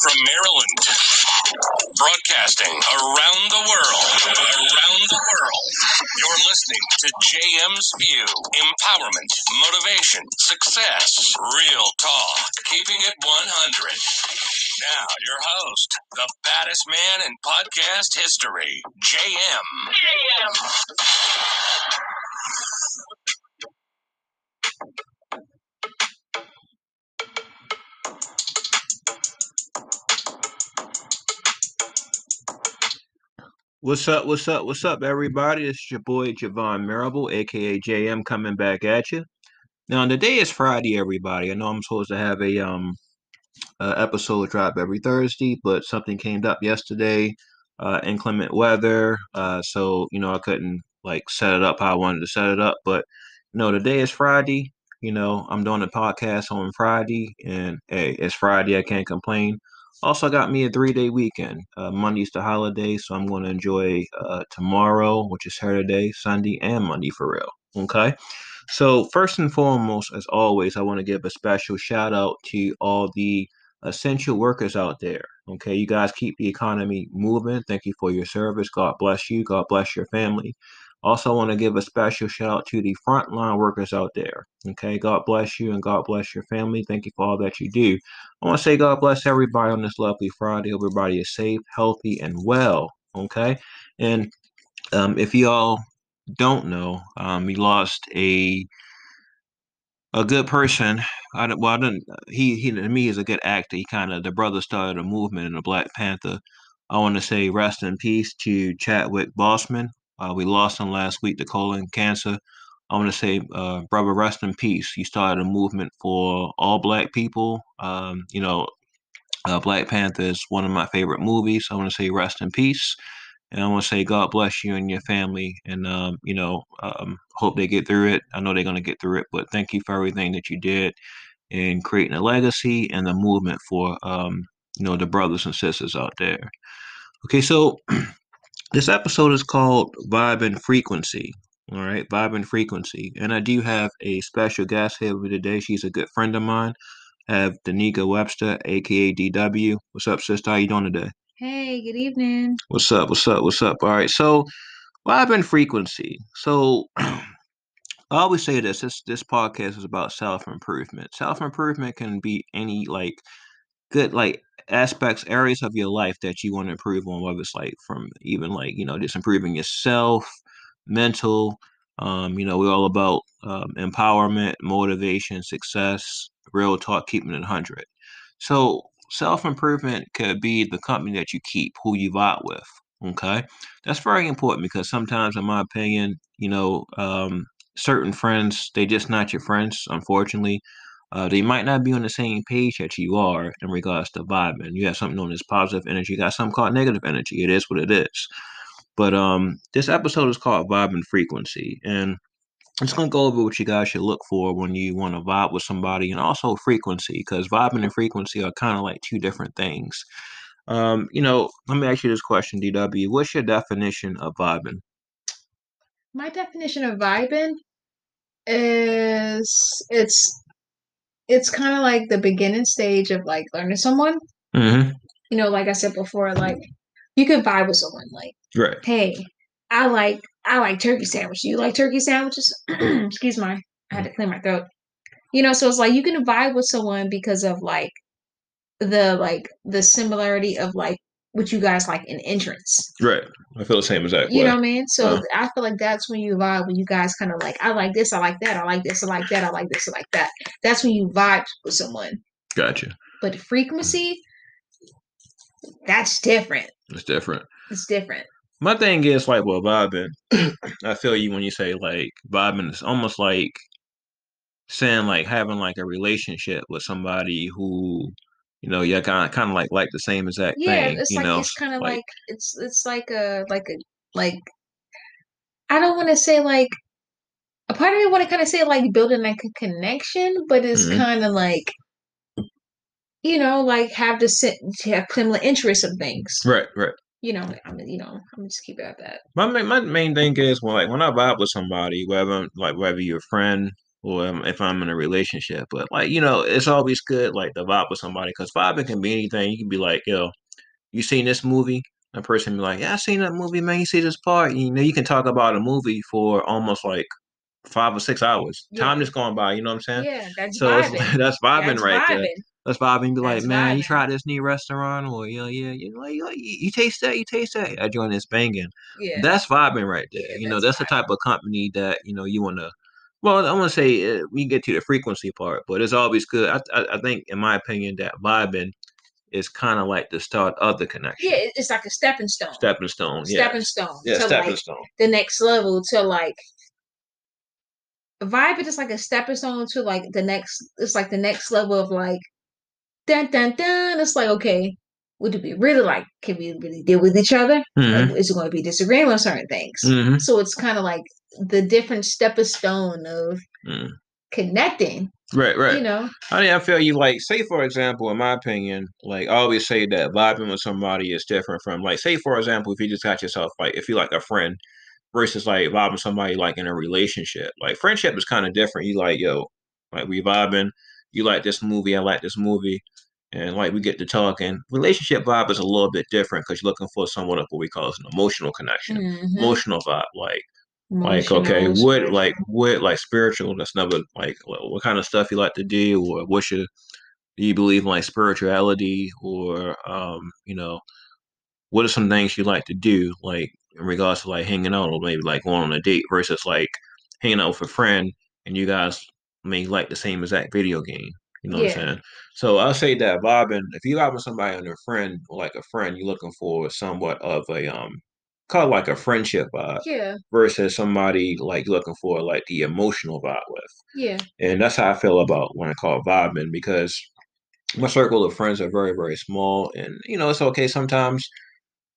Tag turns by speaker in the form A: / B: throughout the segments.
A: from Maryland. Broadcasting around the world. Around the world. You're listening to JM's View. Empowerment, motivation, success, real talk. Keeping it 100. Now, your host, the baddest man in podcast history, JM. JM.
B: What's up? What's up? What's up, everybody? Is your boy Javon Marable, aka JM, coming back at you. Now, today is Friday, everybody. I know I'm supposed to have a um episode drop every Thursday, but something came up yesterday, uh, inclement weather, uh, so you know I couldn't like set it up how I wanted to set it up. But you know, today is Friday. You know, I'm doing a podcast on Friday, and hey, it's Friday. I can't complain. Also, got me a three day weekend. Uh, Monday's the holiday, so I'm going to enjoy uh, tomorrow, which is Saturday, Sunday, and Monday for real. Okay. So, first and foremost, as always, I want to give a special shout out to all the essential workers out there. Okay. You guys keep the economy moving. Thank you for your service. God bless you. God bless your family. Also, want to give a special shout out to the frontline workers out there. Okay, God bless you and God bless your family. Thank you for all that you do. I want to say God bless everybody on this lovely Friday. Everybody is safe, healthy, and well. Okay, and um, if y'all don't know, um, we lost a a good person. I well, I didn't. He he to me is a good actor. He kind of the brother started a movement in the Black Panther. I want to say rest in peace to Chadwick Boseman. Uh, we lost him last week to colon cancer. I want to say, uh, brother, rest in peace. You started a movement for all black people. Um, you know, uh, Black Panther is one of my favorite movies. I want to say rest in peace. And I want to say God bless you and your family. And, um, you know, um, hope they get through it. I know they're going to get through it, but thank you for everything that you did in creating a legacy and the movement for, um, you know, the brothers and sisters out there. Okay, so This episode is called Vibe and Frequency. All right, Vibe and Frequency. And I do have a special guest here with me today. She's a good friend of mine. I have Danica Webster, aka DW. What's up, sister? How you doing today?
C: Hey, good evening.
B: What's up? What's up? What's up? All right, so Vibe and Frequency. So I always say this, this this podcast is about self-improvement. Self-improvement can be any like good like aspects, areas of your life that you want to improve on, whether it's like from even like, you know, just improving yourself, mental. Um, you know, we're all about um, empowerment, motivation, success, real talk, keeping it 100. So, self improvement could be the company that you keep, who you vibe with. Okay. That's very important because sometimes, in my opinion, you know, um, certain friends, they just not your friends, unfortunately. Uh, they might not be on the same page that you are in regards to vibing. You have something known as positive energy. You got something called negative energy. It is what it is. But um, this episode is called Vibe and Frequency, and I'm just gonna go over what you guys should look for when you want to vibe with somebody, and also frequency, because vibing and frequency are kind of like two different things. Um, you know, let me ask you this question, DW. What's your definition of vibing?
C: My definition of vibing is it's it's kind of like the beginning stage of like learning someone.
B: Mm-hmm.
C: You know, like I said before, like you can vibe with someone. Like,
B: right?
C: Hey, I like I like turkey sandwiches. You like turkey sandwiches? Excuse my, I had to clear my throat. You know, so it's like you can vibe with someone because of like the like the similarity of like what you guys like in entrance.
B: Right. I feel the same exact
C: You know what I mean? So uh, I feel like that's when you vibe when you guys kind of like, I like this, I like that, I like this, I like that, I like this, I like that. That's when you vibe with someone.
B: Gotcha.
C: But frequency, that's different.
B: It's different.
C: It's different.
B: My thing is like well vibing. I feel you when you say like vibing is almost like saying like having like a relationship with somebody who you know, yeah, kind of kind of like like the same exact
C: yeah,
B: thing.
C: it's
B: you
C: like
B: know,
C: it's kind of like, like, it's it's like a like a like I don't want to say like a part of me want to kind of say like building like a connection, but it's mm-hmm. kind of like you know like have the have similar interests of things.
B: Right, right.
C: You know, I'm you know I'm just keep it at that.
B: My my main thing is when like when I vibe with somebody, whether like whether you're a friend, or um, if I'm in a relationship. But like you know, it's always good like to vibe with somebody because vibing can be anything. You can be like, yo, you seen this movie? A person be like, yeah, I seen that movie, man. You see this part? You know, you can talk about a movie for almost like five or six hours.
C: Yeah.
B: Time just going by. You know what I'm saying?
C: Yeah, that's
B: So
C: vibing.
B: that's vibing
C: That's
B: right there.
C: vibing.
B: That's vibing. Be like,
C: That's
B: man, you try this new restaurant, or yeah, yeah, you like, you, you, taste that, you taste that. That joint is banging.
C: Yeah.
B: That's vibing right there.
C: Yeah,
B: you know,
C: that's
B: that's the type of company that you know you want to. Well, I want to say uh, we get to the frequency part, but it's always good. I, I, I think, in my opinion, that vibing is kind of like the start of the connection.
C: yeah, it's like a stepping stone.
B: Stepping stone. Yeah.
C: Stepping stone
B: Yeah,
C: to
B: stepping
C: like
B: stone.
C: the next level to like vibing is like a stepping stone to like the next it's like the next level of like dun dun dun. It's like okay, what do we really like? Can we really deal with each other?
B: hmm
C: Like, is it going to be disagreeing on certain things?
B: hmm
C: So it's kind of like the different stepping stone of
B: Mm.
C: connecting.
B: Right, right.
C: You know,
B: I mean, I feel you like, say for example, in my opinion, like I always say that vibing with somebody is different from like, say for example, if you just got yourself like, if you like a friend versus like vibing somebody like in a relationship. Like friendship is kind of different. You like, yo, like we vibing. You like this movie, I like this movie, and like we get to talking. Relationship vibe is a little bit different because you're looking for someone of what we call as an emotional connection,
C: Mhm.
B: emotional vibe, like like okay what like what like spiritual that's never like what kind of stuff you like to do or what your do you believe in like spirituality or um you know what are some things you like to do like in regards to like hanging out or maybe like going on a date versus like hanging out with a friend and you guys may like the same exact video game you know what i'm saying? So i'll say that vibing if you vibing with somebody and a friend or like a friend you're looking for somewhat of a um call like a friendship vibe
C: Yeah,
B: versus somebody like looking for like the emotional vibe with.
C: yeah,
B: And that's how I feel about when I call vibing because my circle of friends are very, very small. And, you know, it's okay sometimes,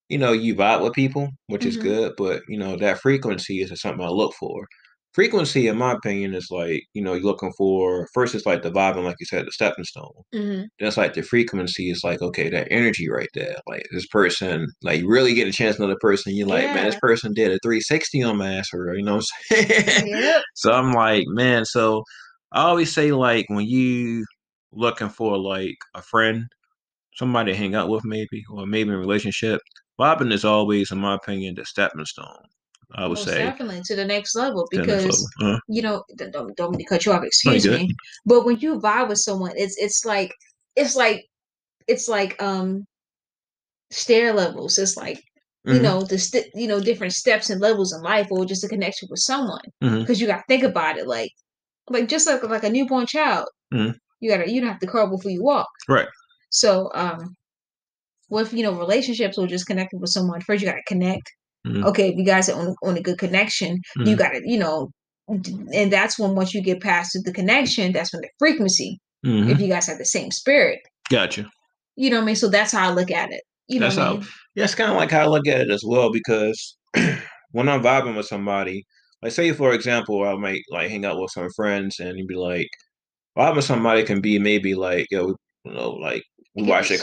B: you know, you vibe with people, which is
C: Mhm.
B: good, but, you know, that frequency is something I look for. Frequency, in my opinion, is like, you know, you're looking for first, it's like the vibing, like you said, the stepping stone.
C: hmm
B: That's like the frequency is like, okay, that energy right there. Like this person, like you really get a chance to know the person. You're like, man, this person did a 360 on my ass real. You know what I'm saying? So I'm like, man, so I always say like when you looking for like a friend, somebody to hang out with maybe, or maybe in a relationship, vibing is always, in my opinion, the stepping stone. I would
C: Most
B: say.
C: definitely to the next level
B: to the next
C: because
B: level. Uh,
C: you know don't don't mean to cut you off. Excuse me. But when you vibe with someone, it's it's like it's like it's like um stair levels. It's like you
B: Mhm,
C: know the st- you know different steps and levels in life, or just a connection with someone. Because you got to think about it, like like just like like a newborn child.
B: Mhm.
C: You gotta you don't have to crawl before you walk.
B: Right.
C: So um, with you know relationships or just connecting with someone, first you gotta connect.
B: Mhm.
C: Okay, if you guys are on on a good connection, you
B: Mhm.
C: gotta you know, and that's when once you get past the connection, that's when the frequency.
B: mhm.
C: If you guys have the same spirit,
B: Gotcha.
C: you know what I mean. So that's how I look at it. You know
B: That's
C: what I
B: how-
C: mean?
B: Yeah, it's kind of like how I look at it as well because when I'm vibing with somebody, like say for example, I might like hang out with some friends and you'd be like, vibing with somebody can be maybe like, yo, you know, like we watch a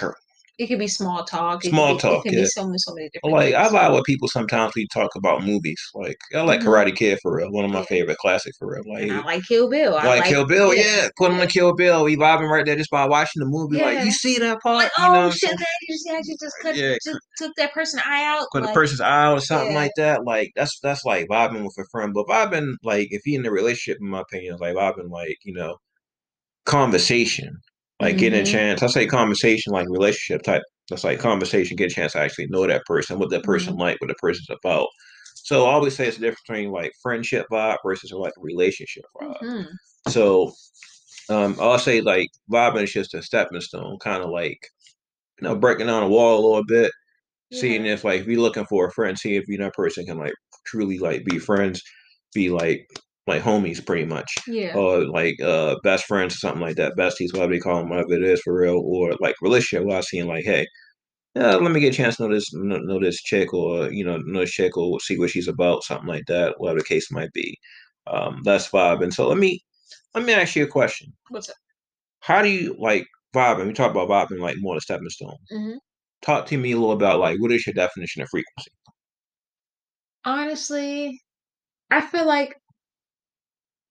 C: It could be small talk. It
B: Small
C: could
B: talk,
C: It can
B: yeah.
C: be so many so many different.
B: Like I
C: things.
B: vibe with people sometimes we talk about movies. Like I like
C: Mhm.
B: Karate Kid for real, one of my
C: Yeah.
B: favorite classics for real. Like
C: And I like Kill Bill. I
B: like, Kill Bill, yeah.
C: yeah,
B: Put on. Kill Bill. We vibing right there just by watching the movie. Like you see that part,
C: Like,
B: you know
C: oh shit, man! You just actually just cut,
B: Yeah,
C: just took that person eye out.
B: Put the person's eye or something like that. Like that's that's like vibing with a friend. But vibing like if you're in a relationship, in my opinion, is like vibing like you know conversation, like getting a
C: Mhm.
B: chance. I say conversation like relationship type. That's like conversation, get a chance to actually know that person, what that person
C: Mm-hmm.
B: like, what the person's about. So I always say it's the difference between like friendship vibe versus like relationship vibe.
C: Mhm.
B: So um, I'll say like vibing is just a stepping stone, kind of like you know breaking down a wall a little bit, seeing if like if you're looking for a friend, see if you know that person can like truly like be friends, be like like homies pretty much,
C: Yeah.
B: or like uh best friends or something like that, besties, whatever they call them, whatever it is for real, or like relationship. Where I seen like, hey, yeah, let me get a chance to know this know, know this chick, or you know know this chick, or see what she's about, something like that, whatever the case might be. Um, that's vibing. So let me let me ask you a question.
C: What's up?
B: How do you like vibing? We talk about vibing like more the stepping stone.
C: hmm
B: Talk to me a little about like what is your definition of frequency?
C: Honestly, I feel like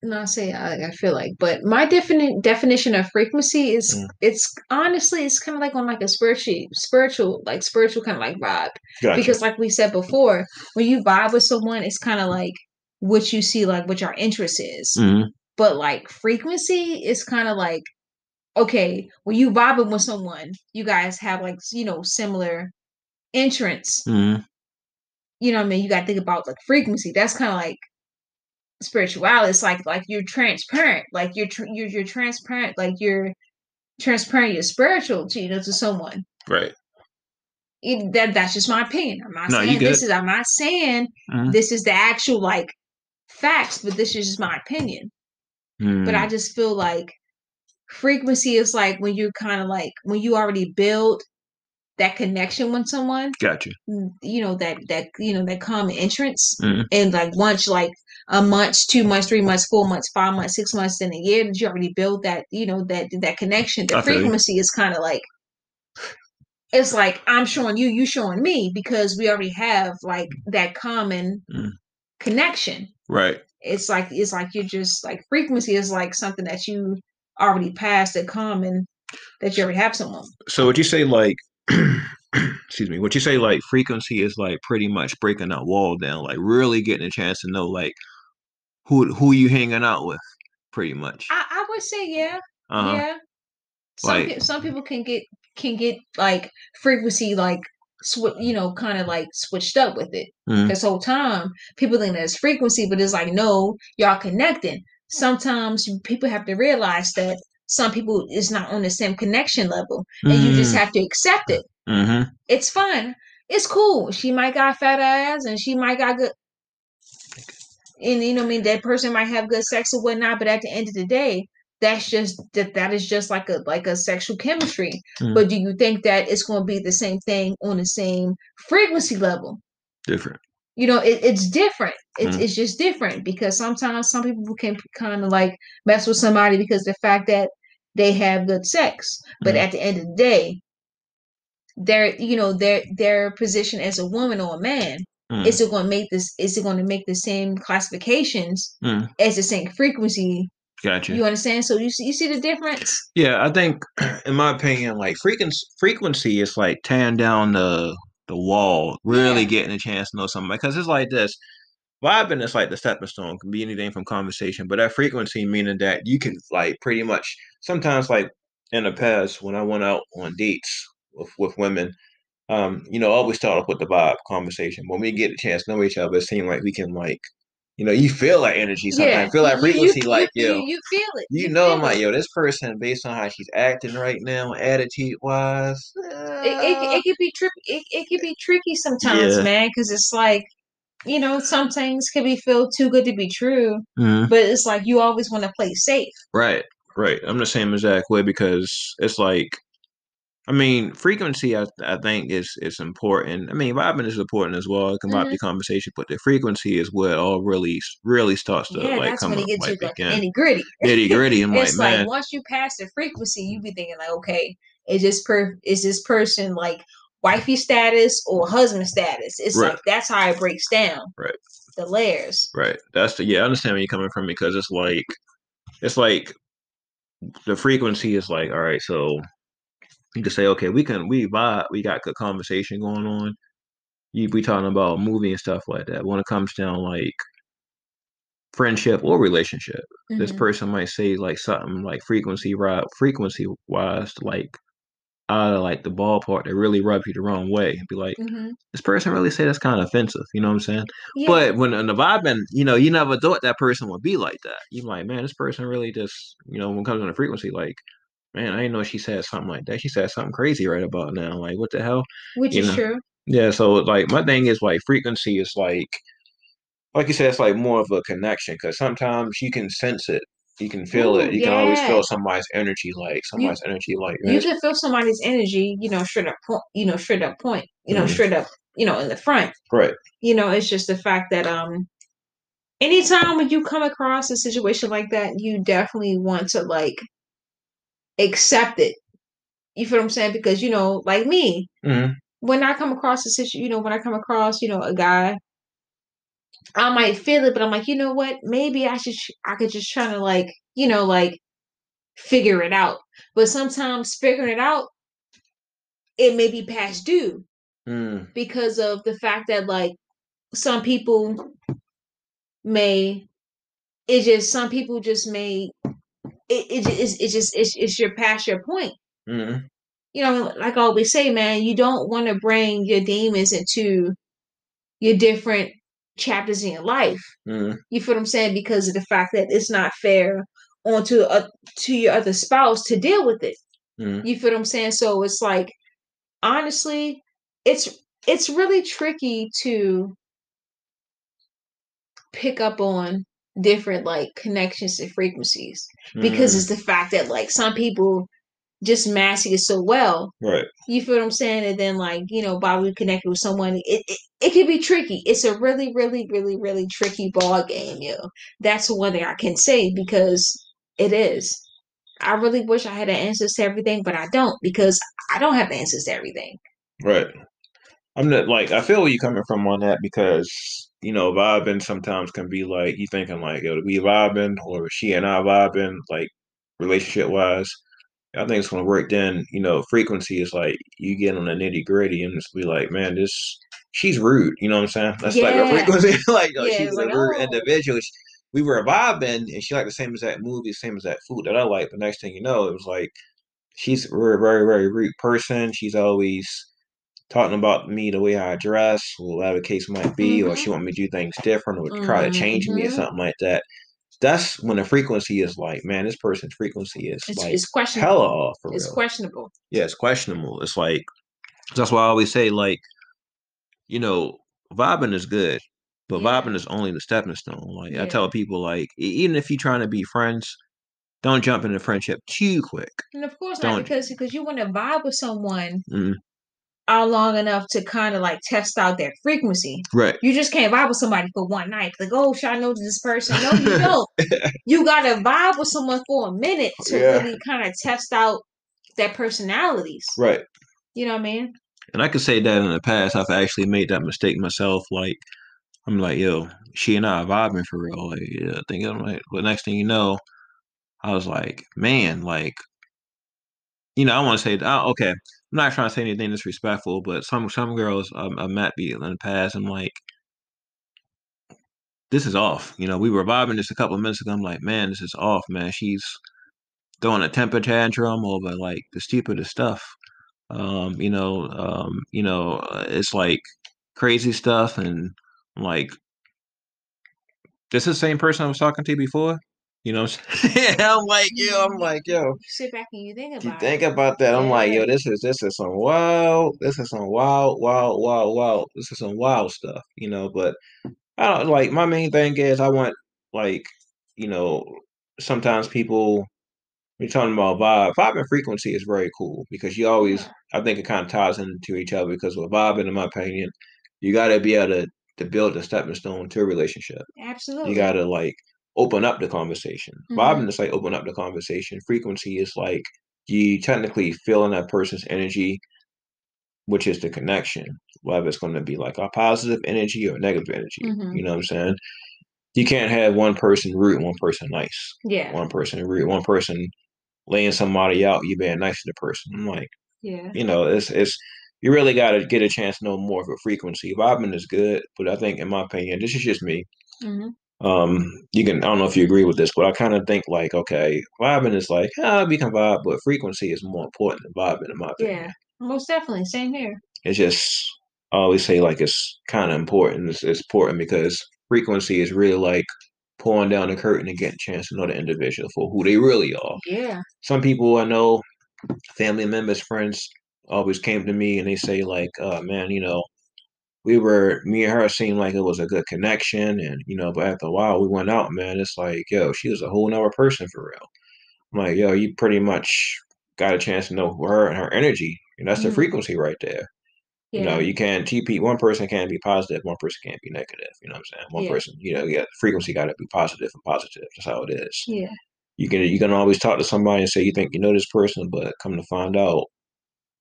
C: not say I, I feel like, but my definite definition of frequency is
B: Mm.
C: it's honestly it's kind of like on like a spiritual spiritual like spiritual kind of like vibe
B: Gotcha.
C: because like we said before, when you vibe with someone, it's kind of like what you see like what your interest is.
B: hmm
C: But like frequency is kind of like okay, when you vibing with someone, you guys have like you know similar interests.
B: hmm
C: You know what I mean? You got to think about like frequency. That's kind of like spirituality. It's like like you're transparent. Like you're tr- you're you're transparent. Like you're transparent. You're spiritual to you know to someone.
B: Right.
C: It, that that's just my opinion. I'm not
B: No,
C: saying this is. I'm not saying
B: Mhm.
C: this is the actual like facts, but this is just my opinion. But I
B: Mm,
C: just feel like frequency is like when you're kind of like when you already build that connection with someone
B: gotcha.
C: mm, you know that that you know that common entrance
B: Mhm.
C: and like once like a month two months three months four months five months six months in a year that you already build that you know that that connection the
B: I
C: frequency is kind of like it's like i'm showing you you showing me because we already have like that common
B: Mm.
C: connection
B: Right.
C: it's like it's like you're just like frequency is like something that you already passed a common that you already have someone
B: So would you say like, excuse me, what you say like frequency is like pretty much breaking that wall down, like really getting a chance to know like who who you hanging out with, pretty much.
C: i, I would say yeah
B: Uh-huh.
C: Yeah. Some
B: Like-
C: some people can get can get like frequency like sw- you know kind of like switched up with it
B: Mhm.
C: this whole time. People think that it's frequency, but it's like no, y'all connecting. Sometimes people have to realize that some people is not on the same connection level, and you just have to accept it.
B: Mm-hmm.
C: It's fine. It's cool. She might got fat ass, and she might got good. And you know, what I mean, that person might have good sex or whatnot, but at the end of the day, that's just that that is just like a like a sexual chemistry.
B: Mm.
C: But do you think that it's going to be the same thing on the same frequency level?
B: Different.
C: You know, it, it's different. It's
B: Mm.
C: it's just different because sometimes some people can kind of like mess with somebody because the fact that they have good sex, but
B: Mm.
C: at the end of the day, their you know their their position as a woman or a man
B: Mm.
C: is it going to make this is it going to make the same classifications
B: Mm.
C: as the same frequency
B: Gotcha.
C: you understand so you see, you see the difference
B: Yeah, I think, in my opinion, like frequency, frequency is like tearing down the the wall, really
C: Yeah.
B: getting a chance to know somebody. Because it's like this, vibing is like the stepping stone, can be anything from conversation, but that frequency meaning that you can like pretty much sometimes like in the past when I went out on dates with with women, um, you know, I always start off with the vibe conversation. When we get a chance to know each other, it seems like we can like, you know, you feel that energy sometimes, feel that
C: you- you-
B: frequency,
C: you,
B: like
C: you,
B: yo.
C: you feel it
B: You know, I'm like, yo, this person, based on how she's acting right now, attitude wise,
C: it, it, it could be tricky it, it could be tricky sometimes
B: Yeah.
C: man because it's like you know some things can be feel too good to be true
B: Mhm.
C: but it's like you always want to play safe
B: right, right. I'm the same exact way because it's like, I mean, frequency, I, I think is is important. I mean, vibing is important as well. It can vibe
C: Mhm.
B: the conversation, but the frequency is where it all really, really starts to
C: yeah
B: like
C: that's
B: come
C: when it gets
B: like
C: like nitty gritty
B: Nitty gritty. I'm like,
C: it's like
B: man,
C: once you pass the frequency, you be thinking like, okay, is this per is this person like wifey status or husband status? It's
B: Right.
C: like that's how it breaks down.
B: Right.
C: The layers.
B: Right. That's the yeah. I understand where you're coming from because it's like it's like the frequency is like all right. So you can say okay, we can we vibe, we got good conversation going on. You be talking about movie and stuff like that. When it comes down like friendship or relationship, this
C: Mhm.
B: person might say like something like frequency right frequency wise like out of like the ballpark that really rub you the wrong way. Be like
C: Mhm.
B: this person really say that's kind of offensive. You know what I'm saying?
C: Yeah.
B: But when in the vibing, you know, you never thought that person would be like that. You're like, man, this person really just, you know, when it comes on the frequency, like, man, I didn't know she said something like that. She said something crazy right about now. Like, what the hell?
C: which
B: you
C: is
B: know.
C: true.
B: Yeah. So like, my thing is like frequency is like, like you said, it's like more of a connection because sometimes you can sense it, you can feel
C: Ooh,
B: it, you can always feel somebody's energy, like somebody's energy, like
C: You can feel somebody's energy, you know, straight up point, you know, straight up point, you know,
B: Mhm.
C: straight up, you know, in the front.
B: right,
C: You know, it's just the fact that um anytime when you come across a situation like that, you definitely want to like accept it. You feel what I'm saying? Because you know, like me,
B: Mhm.
C: when I come across a situation, you know, when I come across, you know, a guy I might feel it, but I'm like, you know what? Maybe I should I could just try to like, you know, like figure it out. But sometimes figuring it out, it may be past due
B: Mm,
C: because of the fact that like some people may it just some people just may it it just it just it's, it's your past your point.
B: mm,
C: You know, like I always say, man, you don't want to bring your demons into your different chapters in your life.
B: mm,
C: You feel what I'm saying? Because of the fact that it's not fair onto a to your other spouse to deal with it.
B: mm.
C: You feel what I'm saying? So it's like honestly, it's it's really tricky to pick up on different like connections and frequencies because
B: mm.
C: it's the fact that like some people just mask it so well.
B: right.
C: You feel what I'm saying? And then like, you know, by we connected with someone, it, it it can be tricky. It's a really, really, really, really tricky ball game, yo. That's one thing I can say because it is. I really wish I had the answers to everything, but I don't because I don't have the answers to everything.
B: Right. I'm not like I feel where you're coming from on that because you know vibing sometimes can be like you thinking like yo we vibing or she and I vibing like relationship wise. I think it's gonna work. Then you know frequency is like you get on the nitty gritty and just be like man this she's rude. You know what I'm saying? That's like a frequency. like yo,
C: Yeah,
B: she's
C: it's
B: a
C: like,
B: rude
C: oh.
B: individual. We were vibing and she liked the same as that movie, same as that food that I like. But next thing you know, it was like she's a very very very rude person. She's always talking about me the way I dress, or whatever the case might be, or
C: Mhm.
B: she want me to do things different, or try to change me or
C: Mhm.
B: something like that. That's when the frequency is like, man, this person's frequency is
C: It's,
B: like
C: it's questionable.
B: hella off
C: It's
B: real.
C: questionable.
B: yeah, it's questionable. It's like that's why I always say, like, you know, vibing is good, but
C: Yeah.
B: vibing is only the stepping stone. Like I tell people, like, even if you're trying to be friends, don't jump into friendship too quick.
C: And of course not
B: Don't-
C: because because you want to vibe with someone
B: Mhm.
C: All long enough to kind of like test out their frequency.
B: Right.
C: You just can't vibe with somebody for one night. Like, oh, should I know this person? No, you don't. you gotta vibe with someone for a minute to
B: Yeah.
C: really kind of test out their personalities.
B: Right.
C: You know what I mean?
B: And I could say that in the past, I've actually made that mistake myself. Like, I'm like, yo, she and I are vibing for real. Like, yeah, thinking, I'm like, but next thing you know, I was like, man, like, you know, I want to say, oh, okay, I'm not trying to say anything disrespectful, but some some girls um, I met be in the past, I'm like, this is off. You know, we were vibing just a couple of minutes ago. I'm like, man, this is off, man. She's throwing a temper tantrum over like the stupidest stuff. Um, you know, um, you know, uh, it's like crazy stuff, and like, this is the same person I was talking to before. You know, yeah, I'm like, yo, I'm mm-hmm. like, yo,
C: sit back and you think about
B: you
C: it.
B: think about that. I'm like, yo, this is this is some wild, this is some wild, wild, wild, wild. This is some wild stuff, you know. But I don't like my main thing is I want like, you know, sometimes people we're talking about vibe. Vibe and frequency is very cool because you always
C: Yeah.
B: I think it kind of ties into each other because with vibing, in my opinion, you gotta be able to to build a stepping stone to a relationship.
C: Absolutely.
B: You gotta like open up the conversation.
C: Mhm.
B: Vibing is like open up the conversation. Frequency is like you technically feeling that person's energy, which is the connection. Whether it's gonna be like a positive energy or negative energy.
C: Mhm.
B: You know what I'm saying? You can't have one person rude and one person nice.
C: Yeah.
B: One person rude, one person laying somebody out, you being nice to the person. I'm like,
C: Yeah.
B: you know, it's it's you really got to get a chance to know more of a frequency. Vibing is good, but I think, in my opinion, this is just me.
C: hmm
B: Um, you can I don't know if you agree with this, but I kind of think like, okay, vibing is like, ah, we can vibe, but frequency is more important than vibing, in my opinion.
C: Yeah. Most definitely. Same here.
B: It's just I always say like it's kind of important. It's, it's important because frequency is really like pulling down the curtain and getting a chance to know the individual for who they really are.
C: Yeah.
B: some people I know, family members, friends, always came to me and they say like, uh, man, you know, we were me and her seemed like it was a good connection, and you know, but after a while we went out, man. It's like, yo, she was a whole nother person for real. I'm like, yo, you pretty much got a chance to know her and her energy, and that's the
C: Mhm.
B: frequency right there.
C: Yeah.
B: You know, you can't TP one person can't be positive, one person can't be negative. You know what I'm saying? One
C: Yeah.
B: person, you know, yeah, frequency got to be positive and positive. That's how it is
C: yeah.
B: you can you can always talk to somebody and say you think you know this person, but come to find out,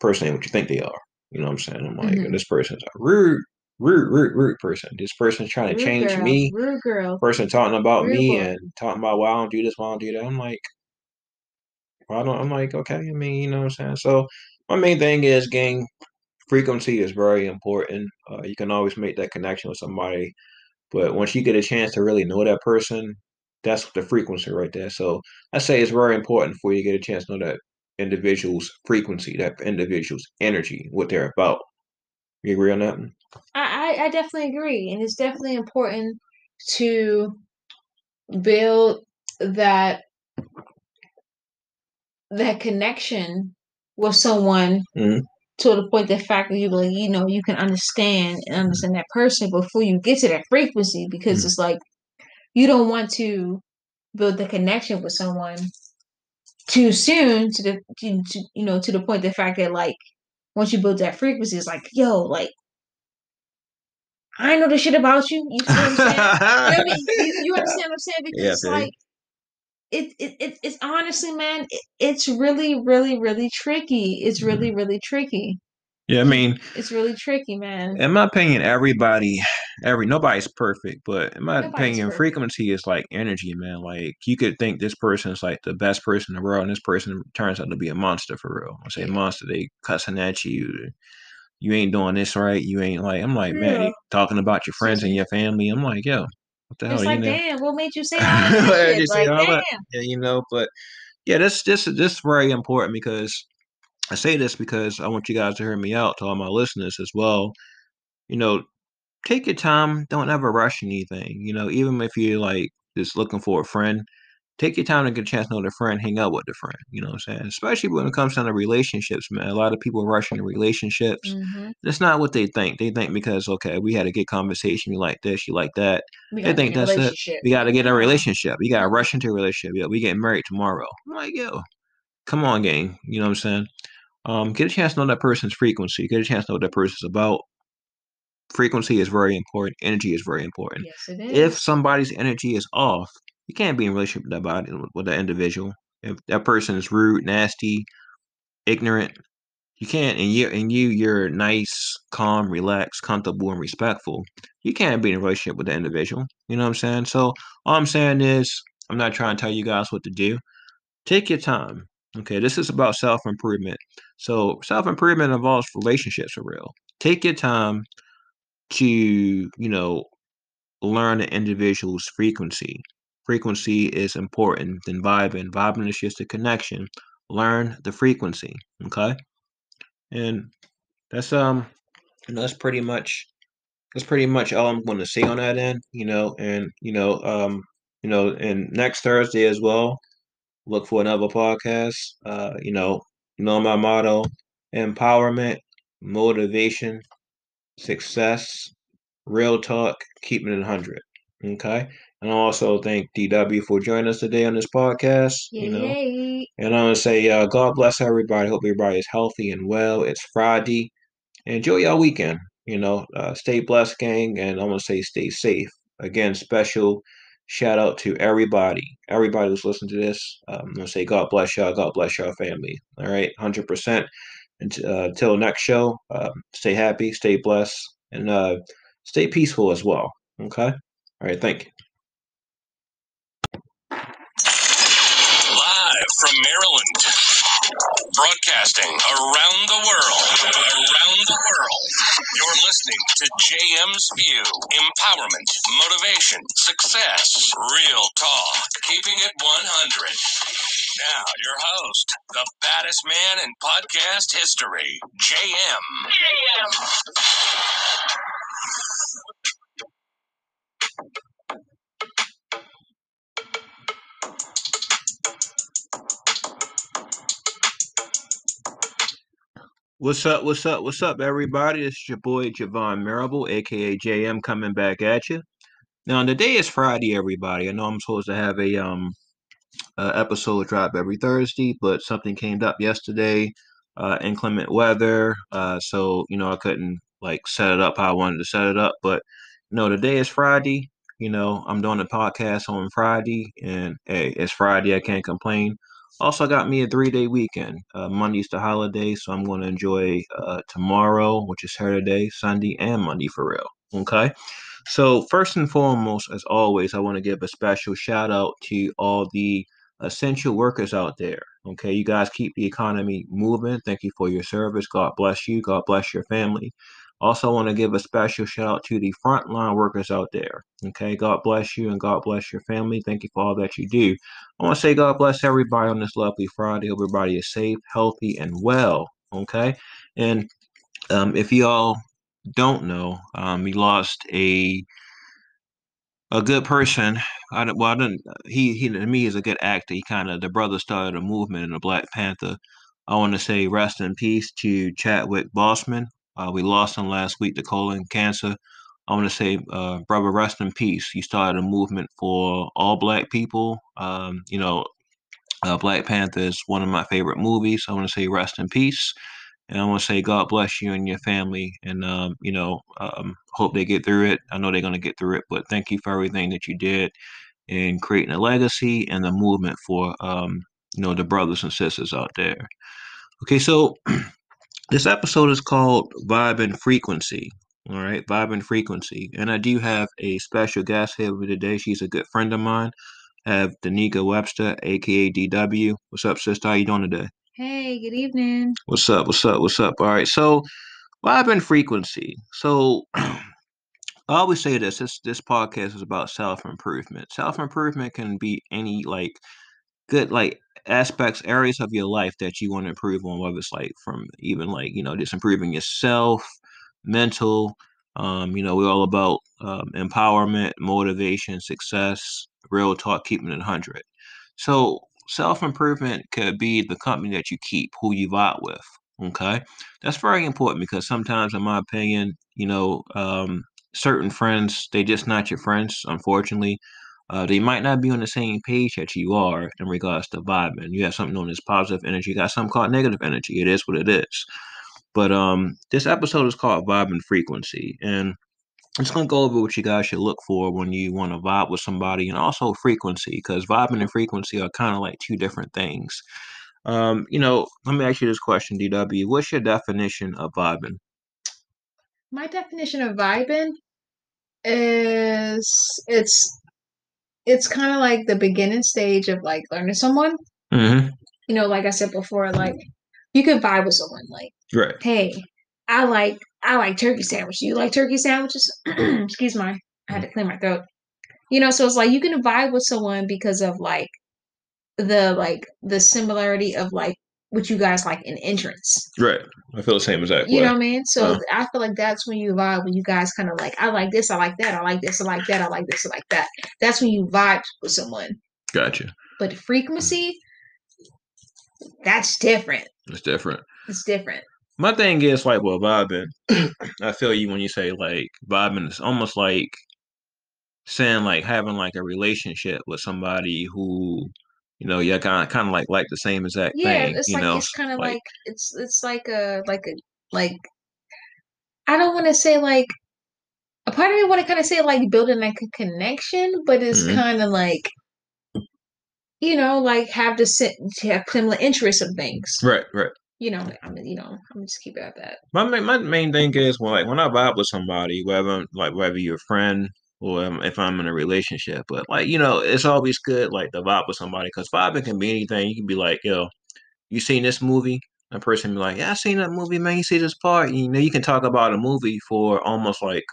B: person ain't what you think they are. You know what I'm saying? I'm like,
C: Mhm.
B: this person's a rude. Rude, rude, rude person. This person's trying to
C: Rude
B: change
C: girl,
B: me.
C: rude girl.
B: Person talking about
C: Rude
B: me
C: boy.
B: and talking about why I don't do this, why I don't do that. I'm like, why don't I'm like, okay, I mean, you know what I'm saying? So my main thing is gang frequency is very important. Uh, you can always make that connection with somebody, but once you get a chance to really know that person, that's the frequency right there. So I say it's very important for you to get a chance to know that individual's frequency, that individual's energy, what they're about. You agree on that?
C: I, I, definitely agree. And it's definitely important to build that that connection with someone
B: Mhm.
C: to the point the fact that you like, you know, you can understand and understand that person before you get to that frequency because
B: Mhm.
C: it's like you don't want to build the connection with someone too soon to the to, to, you know to the point the fact that like once you build that frequency it's like yo like I know the shit about you. You see what I'm saying? You know what I mean? You, you understand what I'm saying? Because
B: Yeah,
C: it's like it, it, it it's honestly, man, it, it's really, really, really tricky. It's
B: Mm-hmm.
C: really, really tricky.
B: Yeah, I mean,
C: It's really tricky, man.
B: in my opinion, everybody, every nobody's perfect, but in my
C: Nobody's
B: opinion,
C: perfect.
B: frequency is like energy, man. Like you could think this person's like the best person in the world, and this person turns out to be a monster for real. I say
C: Yeah.
B: monster, they cussing at you. You ain't doing this right. You ain't like. I'm like, man, talking about your friends and your family. I'm like, yo, what the hell?
C: It's
B: you
C: like,
B: know?
C: damn, what made you say all that
B: Why did
C: shit?
B: you say
C: Like, damn.
B: Yeah, you know, but yeah, this this this is very important because I say this because I want you guys to hear me out to all my listeners as well. You know, take your time. Don't ever rush anything. You know, even if you're like just looking for a friend, take your time to get a chance to know the friend, hang out with the friend. You know what I'm saying? Especially when it comes down to relationships, man. A lot of people rush into relationships.
C: hmm
B: That's not what they think. They think because okay, we had a good conversation, you like this, you like that.
C: We
B: They think
C: be in a
B: that's it. We got to get a relationship. You got to rush into a relationship. Yeah, we getting married tomorrow. I'm like, yo, come on, gang. You know what I'm saying? Um, get a chance to know that person's frequency. Get a chance to know what that person's about. Frequency is very important. Energy is very important.
C: Yes, it is.
B: If somebody's energy is off, you can't be in a relationship with that body with that individual. If that person is rude, nasty, ignorant, you can't. And you and you, you're nice, calm, relaxed, comfortable, and respectful. You can't be in a relationship with that individual. You know what I'm saying? So all I'm saying is, I'm not trying to tell you guys what to do. Take your time. Okay, this is about self improvement. So self improvement involves relationships for real. Take your time to you know learn an individual's frequency. Frequency is important than vibing. Vibing is just a connection. Learn the frequency. Okay, and that's um, you know, that's pretty much that's pretty much all I'm going to say on that end. You know, and you know, um, you know, and next Thursday as well. Look for another podcast. Uh, you know, you know my motto: empowerment, motivation, success, real talk, keeping it 100. Okay. And I also thank DW for joining us today on this podcast.
C: Yay,
B: you know, and I want to say, uh, God bless everybody. Hope everybody is healthy and well. It's Friday. Enjoy your weekend. You know, uh, stay blessed, gang. And I want to say, stay safe. Again, special shout out to everybody, everybody who's listening to this. Um, I'm going to say, God bless y'all. God bless y'all family. All right. 100%. And, uh, until next show, um, stay happy, stay blessed, and uh, stay peaceful as well. Okay. All right. Thank you.
A: From Maryland. Broadcasting around the world. Around the world. You're listening to JM's View. Empowerment, motivation, success, real talk. Keeping it 100. Now, your host, the baddest man in podcast history, JM. JM.
B: What's up? What's up? What's up, everybody? It's your boy Javon Marable, aka JM, coming back at you. Now, today is Friday, everybody. I know I'm supposed to have a um uh, episode drop every Thursday, but something came up yesterday, uh, inclement weather, uh, so you know I couldn't like set it up how I wanted to set it up. But you know, today is Friday. You know, I'm doing a podcast on Friday, and hey, it's Friday. I can't complain. Also, got me a three day weekend. Uh, Monday's the holiday, so I'm going to enjoy uh, tomorrow, which is Saturday, Sunday, and Monday for real. Okay. So, first and foremost, as always, I want to give a special shout out to all the essential workers out there. Okay. You guys keep the economy moving. Thank you for your service. God bless you. God bless your family. Also, want to give a special shout out to the frontline workers out there. Okay, God bless you and God bless your family. Thank you for all that you do. I want to say God bless everybody on this lovely Friday. Everybody is safe, healthy, and well. Okay, and um, if y'all don't know, um, we lost a a good person. I well, I didn't. He he to me is a good actor. He kind of the brother started a movement in the Black Panther. I want to say rest in peace to Chadwick Boseman. Uh, we lost him last week to colon cancer. I want to say, uh, brother, rest in peace. He started a movement for all black people. Um, you know, uh, Black Panther is one of my favorite movies. I want to say rest in peace. And I want to say God bless you and your family. And, um, you know, um, hope they get through it. I know they're going to get through it, but thank you for everything that you did in creating a legacy and the movement for, um, you know, the brothers and sisters out there. Okay, so This episode is called Vibe and Frequency. All right, Vibe and Frequency. And I do have a special guest here with me today. She's a good friend of mine. I have Danica Webster, aka DW. What's up, sister? How you doing today?
C: Hey, good evening.
B: What's up? What's up? What's up? All right, so Vibe and Frequency. So I always say this, this this podcast is about self-improvement. Self-improvement can be any like good like aspects, areas of your life that you want to improve on, whether it's like from even like, you know, just improving yourself, mental. Um, you know, we're all about um, empowerment, motivation, success, real talk, keeping it 100. So, self improvement could be the company that you keep, who you vibe with. Okay. That's very important because sometimes, in my opinion, you know, um, certain friends, they just not your friends, unfortunately. Uh, they might not be on the same page that you are in regards to vibing. You have something known as positive energy. You got something called negative energy. It is what it is. But um, this episode is called Vibe and Frequency, and I'm just gonna go over what you guys should look for when you want to vibe with somebody, and also frequency, because vibing and frequency are kind of like two different things. Um, you know, let me ask you this question, DW. What's your definition of vibing?
C: My definition of vibing is it's it's kind of like the beginning stage of like learning someone.
B: Mm-hmm.
C: You know, like I said before, like you can vibe with someone. Like,
B: right?
C: Hey, I like I like turkey sandwiches. You like turkey sandwiches? Excuse my, I had to clear my throat. You know, so it's like you can vibe with someone because of like the like the similarity of like what you guys like in entrance.
B: Right. I feel the same exact
C: You know what I mean? So uh, I feel like that's when you vibe when you guys kind of like, I like this, I like that, I like this, I like that, I like this, I like that. That's when you vibe with someone.
B: Gotcha.
C: But frequency, that's different.
B: It's different.
C: It's different.
B: My thing is like well vibing. I feel you when you say like vibing it's almost like saying like having like a relationship with somebody who you know, yeah, kind of kind of like like the same exact
C: yeah,
B: thing.
C: it's
B: you
C: like
B: know,
C: it's kind of like, like, it's it's like a like a like I don't want to say like a part of me want to kind of say like building like a connection, but it's mm-hmm. kind of like you know like have the have similar interests of things.
B: Right, right.
C: You know, I'm you know I'm just keep it at that.
B: My my main thing is when like when I vibe with somebody, whether like whether you're a friend or if I'm in a relationship. But like, you know, it's always good like to vibe with somebody because vibing can be anything. You can be like, yo, you seen this movie? A person be like, yeah, I seen that movie, man. You see this part? You know, you can talk about a movie for almost like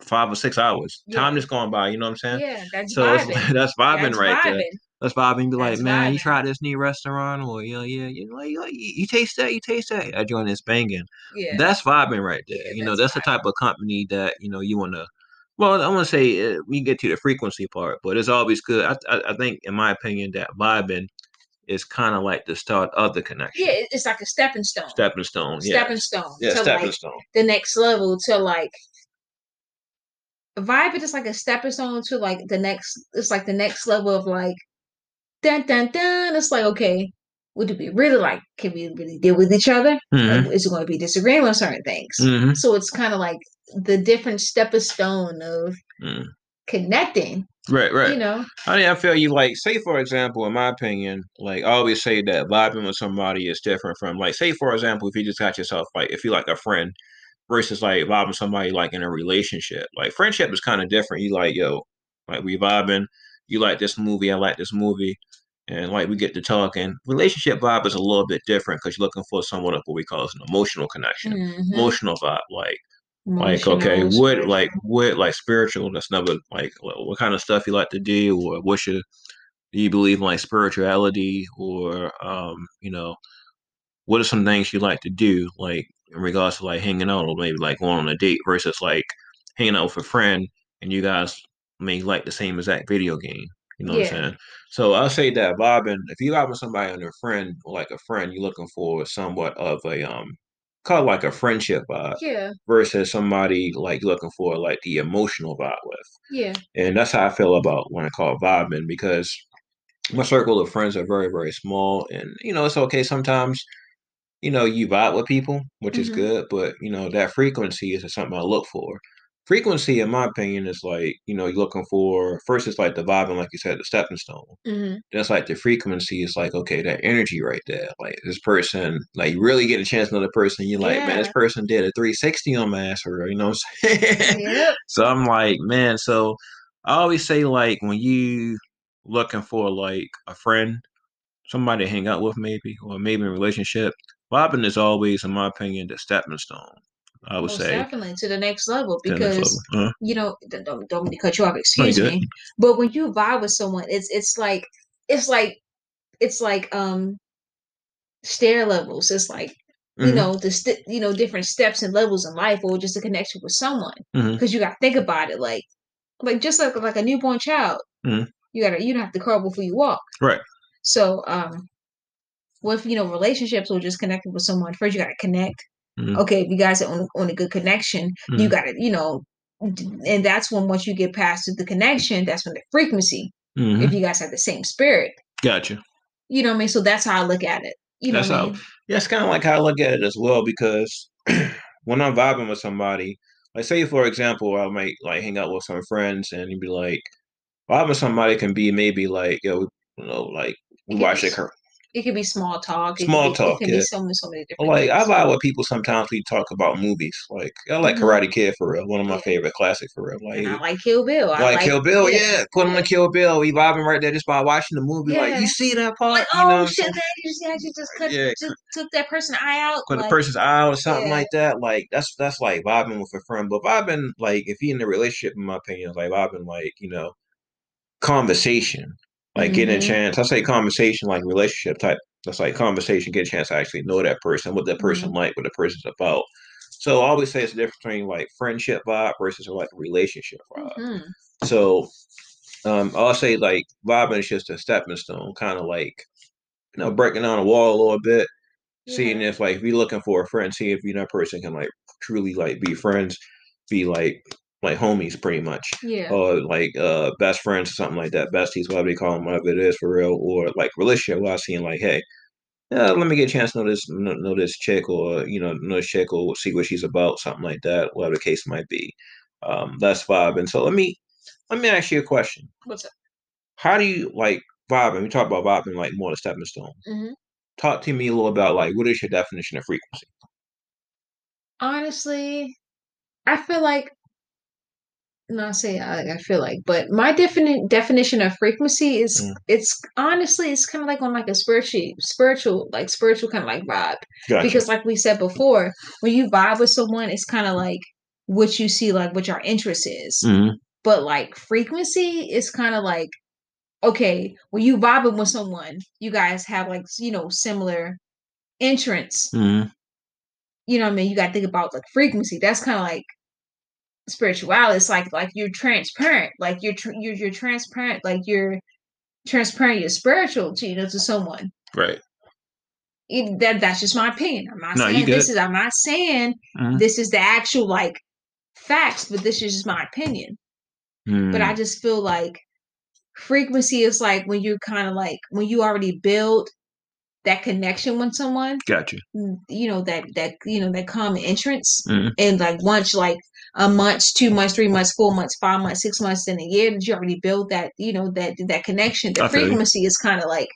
B: five or six hours. Yeah. Time just going by. You know what I'm saying?
C: Yeah, that's so vibing.
B: that's vibing
C: that's
B: right
C: vibing.
B: there. That's vibing. Be like, man, vibing. you try this new restaurant, or you know, yeah, you like, you, you taste that, you taste that. I join this banging.
C: Yeah,
B: that's vibing right there. Yeah, you know, that's, that's the type of company that you know you want to well, I want to say uh, we get to the frequency part, but it's always good. I, I, I think, in my opinion, that vibing is kind of like the start of the connection.
C: Yeah, it's like a stepping stone.
B: Stepping stone.
C: Yeah. Stepping stone.
B: Yeah, stepping
C: like
B: stone.
C: The next level to like vibe is like a stepping stone to like the next. It's like the next level of like dun dun dun. It's like okay, would it be really like? Can we really deal with each other?
B: Mm-hmm.
C: is it going to be disagreeing on certain things?
B: Mm-hmm.
C: So it's kind of like the different stepping stone of
B: mm.
C: connecting.
B: Right, right.
C: You know.
B: I mean, I feel you like, say for example, in my opinion, like I always say that vibing with somebody is different from like, say for example, if you just got yourself like, if you like a friend versus like vibing somebody like in a relationship. Like friendship is kind of different. You like, yo, like we vibing. You like this movie, I like this movie. And like we get to talking. Relationship vibe is a little bit different because you're looking for somewhat of what we call an emotional connection.
C: Mhm.
B: Emotional vibe. Like like okay, what like what like spiritual, that's never like what what kind of stuff you like to do or what's your do you believe in like spirituality or um, you know, what are some things you like to do, like in regards to like hanging out or maybe like going on a date versus like hanging out with a friend and you guys may like the same exact video game. You know what I'm saying? So I'll say that vibing, if you're vibing somebody on a friend or like a friend, you're looking for somewhat of a um call it like a friendship vibe
C: Yeah.
B: versus somebody like looking for like the emotional vibe with.
C: Yeah.
B: And that's how I feel about when I call vibing because my circle of friends are very, very small. And, you know, it's okay sometimes, you know, you vibe with people, which is
C: Mhm.
B: good, but, you know, that frequency is something I look for. Frequency, in my opinion, is like, you know, you're looking for first, it's like the vibing, like you said, the stepping stone.
C: hmm
B: That's like the frequency is like, okay, that energy right there. Like this person, like you really get a chance to know the person. You're like, man, this person did a 360 on my ass real. You know what I'm saying? So I'm like, man, so I always say like when you looking for like a friend, somebody to hang out with maybe, or maybe in a relationship, vibing is always, in my opinion, the stepping stone. I would
C: Most
B: say
C: definitely to the next level
B: to the next
C: because
B: level. Uh,
C: you know don't don't mean cut you off. Excuse me. But when you vibe with someone, it's it's like it's like it's like um stair levels. It's like you
B: Mhm,
C: know the st- you know different steps and levels in life, or just a connection with someone. Because you got to think about it, like like just like like a newborn child.
B: Mhm.
C: You gotta you don't have to crawl before you walk.
B: Right.
C: So um, with you know relationships or just connecting with someone, first you gotta connect.
B: Mhm.
C: Okay, if you guys are on, on a good connection, you
B: Mhm.
C: gotta you know, and that's when once you get past the connection, that's when the frequency.
B: mhm.
C: If you guys have the same spirit,
B: Gotcha.
C: you know what I mean. So that's how I look at it. You know
B: That's
C: what I
B: how.
C: mean?
B: Yeah, it's kind of like how I look at it as well because when I'm vibing with somebody, like say for example, I might like hang out with some friends and you'd be like, vibing with somebody can be maybe like, yo, you know, like we watch her
C: It could be small talk.
B: Small
C: be,
B: talk,
C: It can
B: yeah.
C: be so many so many different.
B: like I
C: things.
B: vibe with people sometimes we talk about movies. Like I like
C: Mhm.
B: Karate Kid for real, one of my
C: Yeah.
B: favorite classic for real. Like
C: And I like Kill Bill. I
B: like,
C: like
B: Kill Bill, yeah. Put on the Kill Bill. We vibing right there just by watching the movie. Like you see that part,
C: Like,
B: you know
C: oh shit, man! You just actually just cut,
B: Yeah,
C: just took that person eye out.
B: Cut the person's eye or something
C: yeah.
B: like that. Like that's that's like vibing with a friend. But vibing like if you're in a relationship, in my opinion, like vibing like you know conversation, like getting a
C: Mhm.
B: chance. I say conversation like relationship type. That's like conversation, get a chance to actually know that person, what that person
C: Mm-hmm.
B: like, what the person's about. So I always say it's the difference between like friendship vibe versus like relationship vibe.
C: Mhm.
B: So um, I'll say like vibing is just a stepping stone, kind of like you know breaking down a wall a little bit, seeing if like if you're looking for a friend, see if you know that person can like truly like be friends, be like like homies pretty much,
C: Yeah.
B: or like uh best friends or something like that, besties, whatever they call them, whatever it is for real, or like relationship. Where I seen like, hey, uh, let me get a chance to know this know, know this chick, or you know know this chick, or see what she's about, something like that, whatever the case might be. Um, that's vibing. So let me let me ask you a question.
C: What's up?
B: How do you like vibing? We talk about vibing like more the stepping stone.
C: hmm
B: Talk to me a little about like what is your definition of frequency?
C: Honestly, I feel like not say I, I feel like, but my definite definition of frequency is
B: Mm.
C: it's honestly it's kind of like on like a spiritual spiritual like spiritual kind of like vibe
B: Gotcha.
C: because like we said before, when you vibe with someone, it's kind of like what you see like what your interest is.
B: hmm
C: But like frequency is kind of like okay, when you vibing with someone, you guys have like you know similar entrance.
B: hmm
C: You know what I mean? You got to think about like frequency. That's kind of like spirituality. It's like like you're transparent. Like you're tr- you're you're transparent. Like you're transparent. You're spiritual to you know to someone.
B: Right.
C: It, that that's just my opinion. I'm not
B: No,
C: saying this is. I'm not saying
B: Mhm.
C: this is the actual like facts, but this is just my opinion. But I
B: Mm.
C: just feel like frequency is like when you're kind of like when you already build that connection with someone
B: Gotcha.
C: you know that that you know that common entrance
B: Mhm.
C: and like once like a month two months three months four months five months six months in a year did you already build that you know that that connection the
B: I
C: frequency is kind of like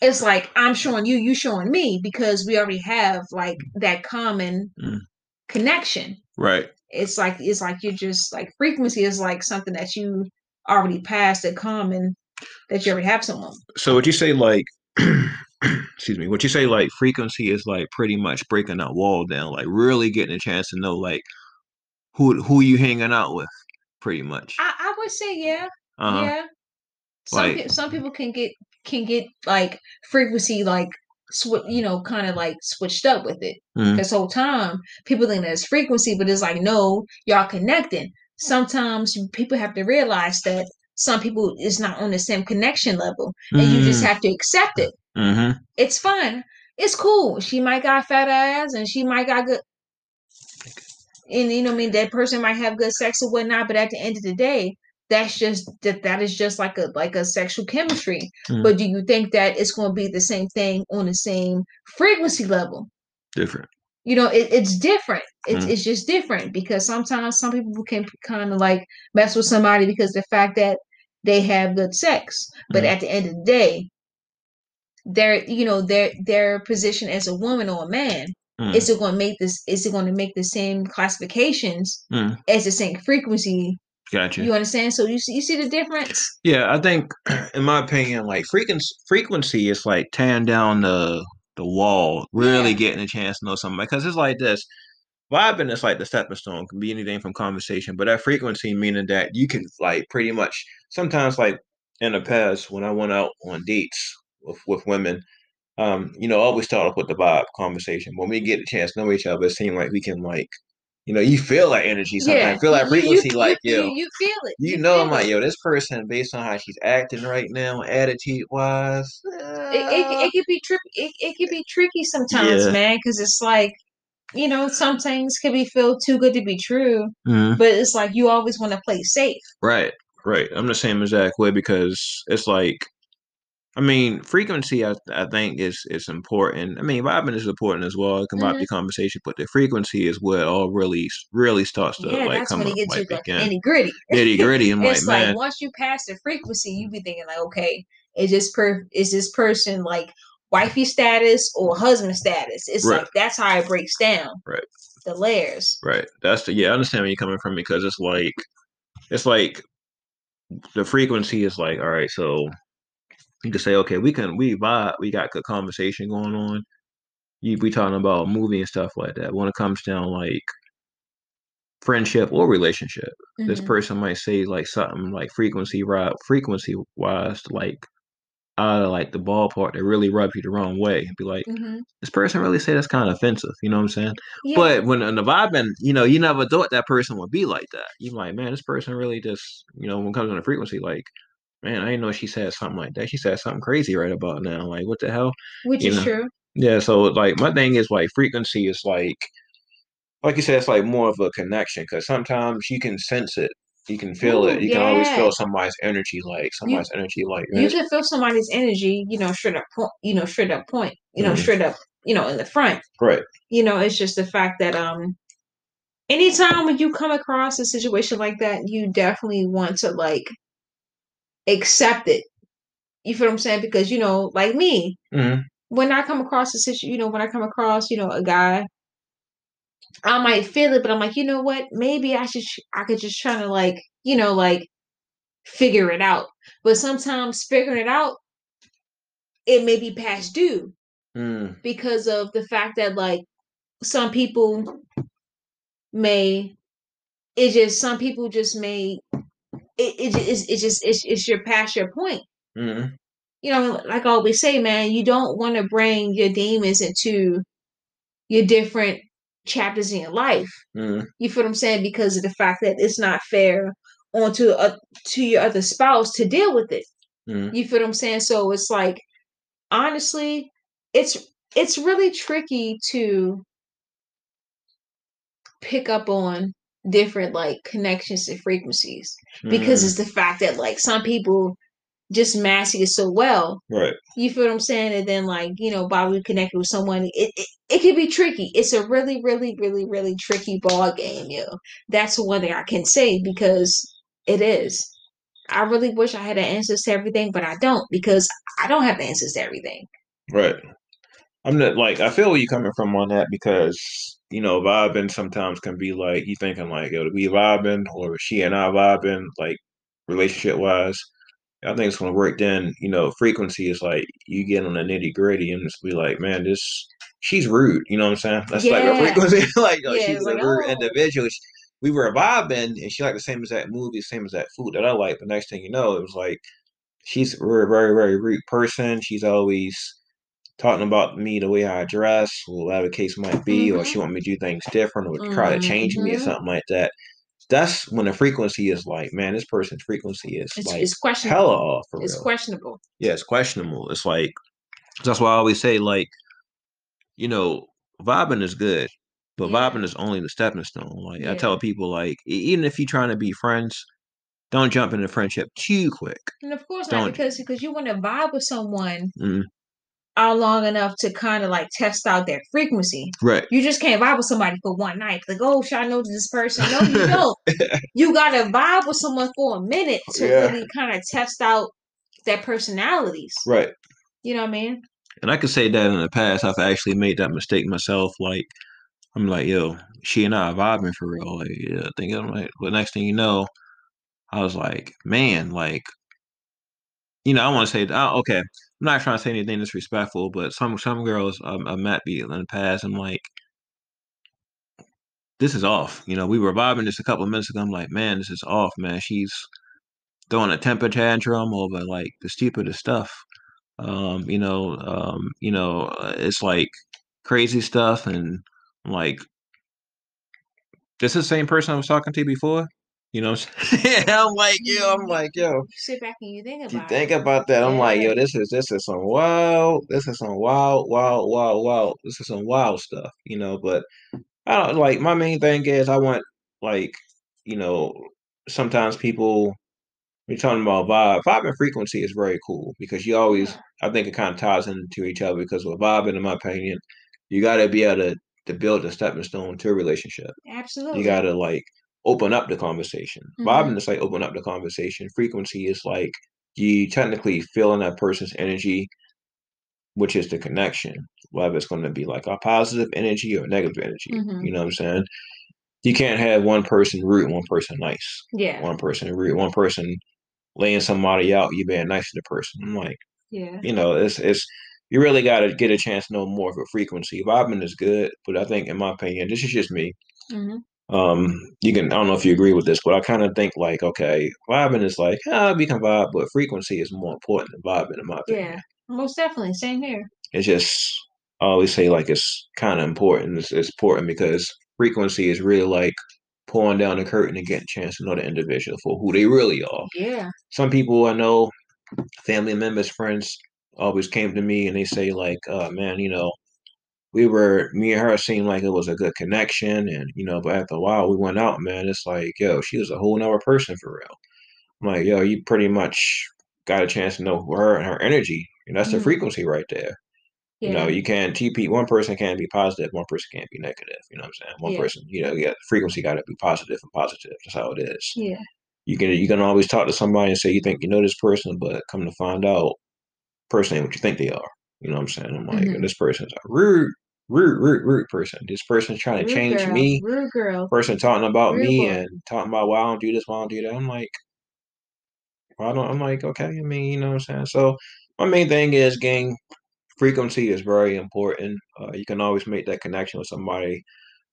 C: it's like i'm showing you you showing me because we already have like that common
B: Mm.
C: connection
B: Right.
C: it's like it's like you're just like frequency is like something that you already passed a common that you already have someone
B: So would you say like excuse me, what you say like frequency is like pretty much breaking that wall down, like really getting a chance to know like who who you hanging out with, pretty much.
C: i, I would say yeah
B: Uh-huh.
C: Yeah. Some
B: Like-
C: some people can get can get like frequency like sw- you know kind of like switched up with it
B: Mhm.
C: this whole time. People think that it's frequency, but it's like no, y'all connecting. Sometimes people have to realize that some people is not on the same connection level, and you just have to accept it.
B: Mm-hmm.
C: It's fine. It's cool. She might got fat ass, and she might got good. And you know, what I mean, that person might have good sex or whatnot, but at the end of the day, that's just that that is just like a like a sexual chemistry.
B: Mm.
C: But do you think that it's going to be the same thing on the same frequency level?
B: Different.
C: You know, it, it's different. It's
B: Mm.
C: it's just different because sometimes some people can kind of like mess with somebody because the fact that they have good sex, but
B: Mm.
C: at the end of the day, their you know their their position as a woman or a man
B: Mm.
C: is it going to make this is it going to make the same classifications
B: Mm.
C: as the same frequency
B: Gotcha.
C: you understand so you see you see the difference
B: Yeah, I think, in my opinion, like frequency, frequency is like tearing down the the wall, really
C: Yeah.
B: getting a chance to know somebody. Because it's like this, vibing is like the stepping stone, can be anything from conversation, but that frequency meaning that you can like pretty much sometimes like in the past when I went out on dates with with women, um, you know, I always start off with the vibe conversation. When we get a chance to know each other, it seems like we can like, you know, you feel that energy sometimes, feel that
C: you- you-
B: frequency,
C: you,
B: like
C: you,
B: yo.
C: you feel it
B: You know, I'm like, yo, this person, based on how she's acting right now, attitude wise,
C: it, it, it could be tricky it, it could be tricky sometimes
B: Yeah.
C: man because it's like you know some things can be feel too good to be true
B: Mhm.
C: but it's like you always want to play safe
B: right, right. I'm the same exact way because it's like, I mean, frequency. I I think is is important. I mean, vibing is important as well. It can vibe
C: Mhm.
B: the conversation, but the frequency is where it all really really starts to
C: yeah
B: like
C: that's
B: come
C: when it
B: up,
C: gets
B: like
C: to the
B: begin.
C: nitty gritty
B: Nitty gritty. I'm like,
C: it's like
B: man,
C: once you pass the frequency, you be thinking like, okay, is this per is this person like wifey status or husband status? It's
B: Right.
C: like that's how it breaks down.
B: Right.
C: The layers.
B: Right. That's the yeah. I understand where you're coming from because it's like it's like the frequency is like all right. So you can say okay, we can we vibe, we got good conversation going on. You we talking about movie and stuff like that. When it comes down like friendship or relationship, this
C: Mhm.
B: person might say like something like frequency right frequency wise like out of like the ballpark that really rub you the wrong way and be like
C: Mhm.
B: this person really say that's kind of offensive you know what i'm saying
C: Yeah.
B: but when in the vibing, you know, you never thought that person would be like that. You're like, man, this person really just, you know, when it comes on the frequency, like, man, I didn't know she said something like that. She said something crazy right about now. Like, what the hell?
C: which
B: you
C: is
B: know.
C: true.
B: Yeah. So like, my thing is like, frequency is like, like you said, it's like more of a connection because sometimes you can sense it, you can feel
C: Ooh,
B: it, you can always feel somebody's energy, like somebody's energy, like
C: You can feel somebody's energy, you know, straight up point, you know, straight up point, you know,
B: Mhm.
C: straight up, you know, in the front.
B: right.
C: You know, it's just the fact that um anytime when you come across a situation like that, you definitely want to like accept it. You feel what I'm saying? Because you know, like me,
B: hmm
C: when I come across a situation, you know, when I come across, you know, a guy, I might feel it, but I'm like, you know what? Maybe I should, I could just try to like, you know, like figure it out. But sometimes figuring it out, it may be past due
B: Mm.
C: because of the fact that like some people may, it just some people just may, it it just it's, it's just it's, it's your past your point.
B: hmm
C: you know, like I always say, man, you don't want to bring your demons into your different chapters in your life.
B: hmm
C: You feel what I'm saying? Because of the fact that it's not fair onto a, to your other spouse to deal with it.
B: hmm
C: You feel what I'm saying? So it's like, honestly, it's it's really tricky to pick up on different like connections and frequencies because it's the fact that like some people just masking it so well.
B: Right.
C: You feel what I'm saying? And then like, you know, Bobby connected with someone, it, it it can be tricky. It's a really, really, really, really tricky ball game, yo. That's one thing I can say because it is. I really wish I had the answers to everything, but I don't because I don't have the answers to everything.
B: Right. I'm not like I feel where you're coming from on that because you know vibing sometimes can be like you thinking like yo we vibing or she and I vibing like relationship wise I think it's gonna work. Then you know, frequency is like you get on the nitty gritty and just be like, man, this she's rude. You know what I'm saying? That's like a frequency. like
C: Yeah,
B: she's
C: it's
B: a rude
C: oh.
B: individual. We were vibing, and she liked the same as that movie, same as that food that I like. But next thing you know, it was like she's a very, very, very rude person. She's always talking about me the way I dress, whatever the case might be, or
C: Mhm.
B: she want me to do things different, or try to change me or
C: Mhm.
B: something like that. That's when the frequency is like, man, this person's frequency is
C: It's,
B: like
C: it's questionable.
B: hella off
C: It's
B: real.
C: questionable.
B: yeah, it's questionable. It's like that's why I always say like, you know, vibing is good, but
C: Yeah.
B: vibing is only the stepping stone. Like I tell people, like even if you're trying to be friends, don't jump into friendship too quick.
C: And of course
B: Don't-
C: because because you want to vibe with someone
B: Mhm.
C: All long enough to kind of like test out their frequency.
B: Right.
C: You just can't vibe with somebody for one night. Like, oh, should I know this person? No, you don't. you gotta vibe with someone for a minute to
B: Yeah.
C: really kind of test out their personalities.
B: Right.
C: You know what I mean?
B: And I could say that in the past, I've actually made that mistake myself. Like, I'm like, yo, she and I are vibing for real. Like, yeah, thinking, I'm like, but next thing you know, I was like, man, like, you know, I want to say, oh, okay, I'm not trying to say anything disrespectful, but some some girls um, I met be in the past, I'm like, this is off. You know, we were vibing just a couple of minutes ago. I'm like, man, this is off, man. She's throwing a temper tantrum over like the stupidest stuff. Um, you know, um, you know, uh, it's like crazy stuff, and like, this is the same person I was talking to before. You know, yeah, I'm like, yo, I'm mm-hmm. like, yo,
C: You sit back and you think about
B: you
C: it.
B: think about that. I'm like, yo, this is this is some wild, this is some wild, wild, wild, wild. This is some wild stuff, you know. But I don't like my main thing is I want like, you know, sometimes people we're talking about vibe. Vibe and frequency is very cool because you always I think it kind of ties into each other because with vibing, in my opinion, you gotta be able to to build a stepping stone to a relationship.
C: Absolutely.
B: You gotta like open up the conversation.
C: Mhm.
B: Vibing is like open up the conversation. Frequency is like you technically feeling that person's energy, which is the connection. Whether it's going to be like a positive energy or negative energy.
C: Mhm.
B: You know what I'm saying? You can't have one person rude, and one person nice.
C: Yeah.
B: One person rude, one person laying somebody out. You being nice to the person. I'm like,
C: Yeah.
B: you know, it's it's you really got to get a chance to know more of a frequency. Vibing is good, but I think, in my opinion, this is just me
C: hmm
B: um you can i don't know if you agree with this but i kind of think like okay vibing is like ah we can vibe but frequency is more important than vibing in my opinion
C: Yeah. Most definitely. Same here.
B: it's just i always say like it's kind of important it's, it's important because frequency is really like pulling down the curtain and getting a chance to know the individual for who they really are
C: Yeah.
B: some people i know family members friends always came to me and they say like uh man you know we were me and her seemed like it was a good connection and you know but after a while we went out man it's like yo she was a whole nother person for real i'm like yo you pretty much got a chance to know her and her energy and that's the
C: Mhm.
B: frequency right there
C: Yeah.
B: you know you can't TP one person can't be positive one person can't be negative you know what i'm saying one
C: Yeah.
B: person you know yeah the frequency got to be positive and positive that's how it is
C: yeah.
B: you can you can always talk to somebody and say you think you know this person but come to find out person ain't what you think they are you know what i'm saying i'm like
C: Mhm.
B: this person's a rude rude rude rude person this person's trying to
C: Rude
B: change
C: girl.
B: me
C: Rude girl.
B: person talking about
C: Rude
B: me
C: boy.
B: and talking about why I don't do this, why I don't do that. I'm like, why don't I'm like, okay, I mean, you know what I'm saying? So my main thing is gang frequency is very important. Uh, you can always make that connection with somebody,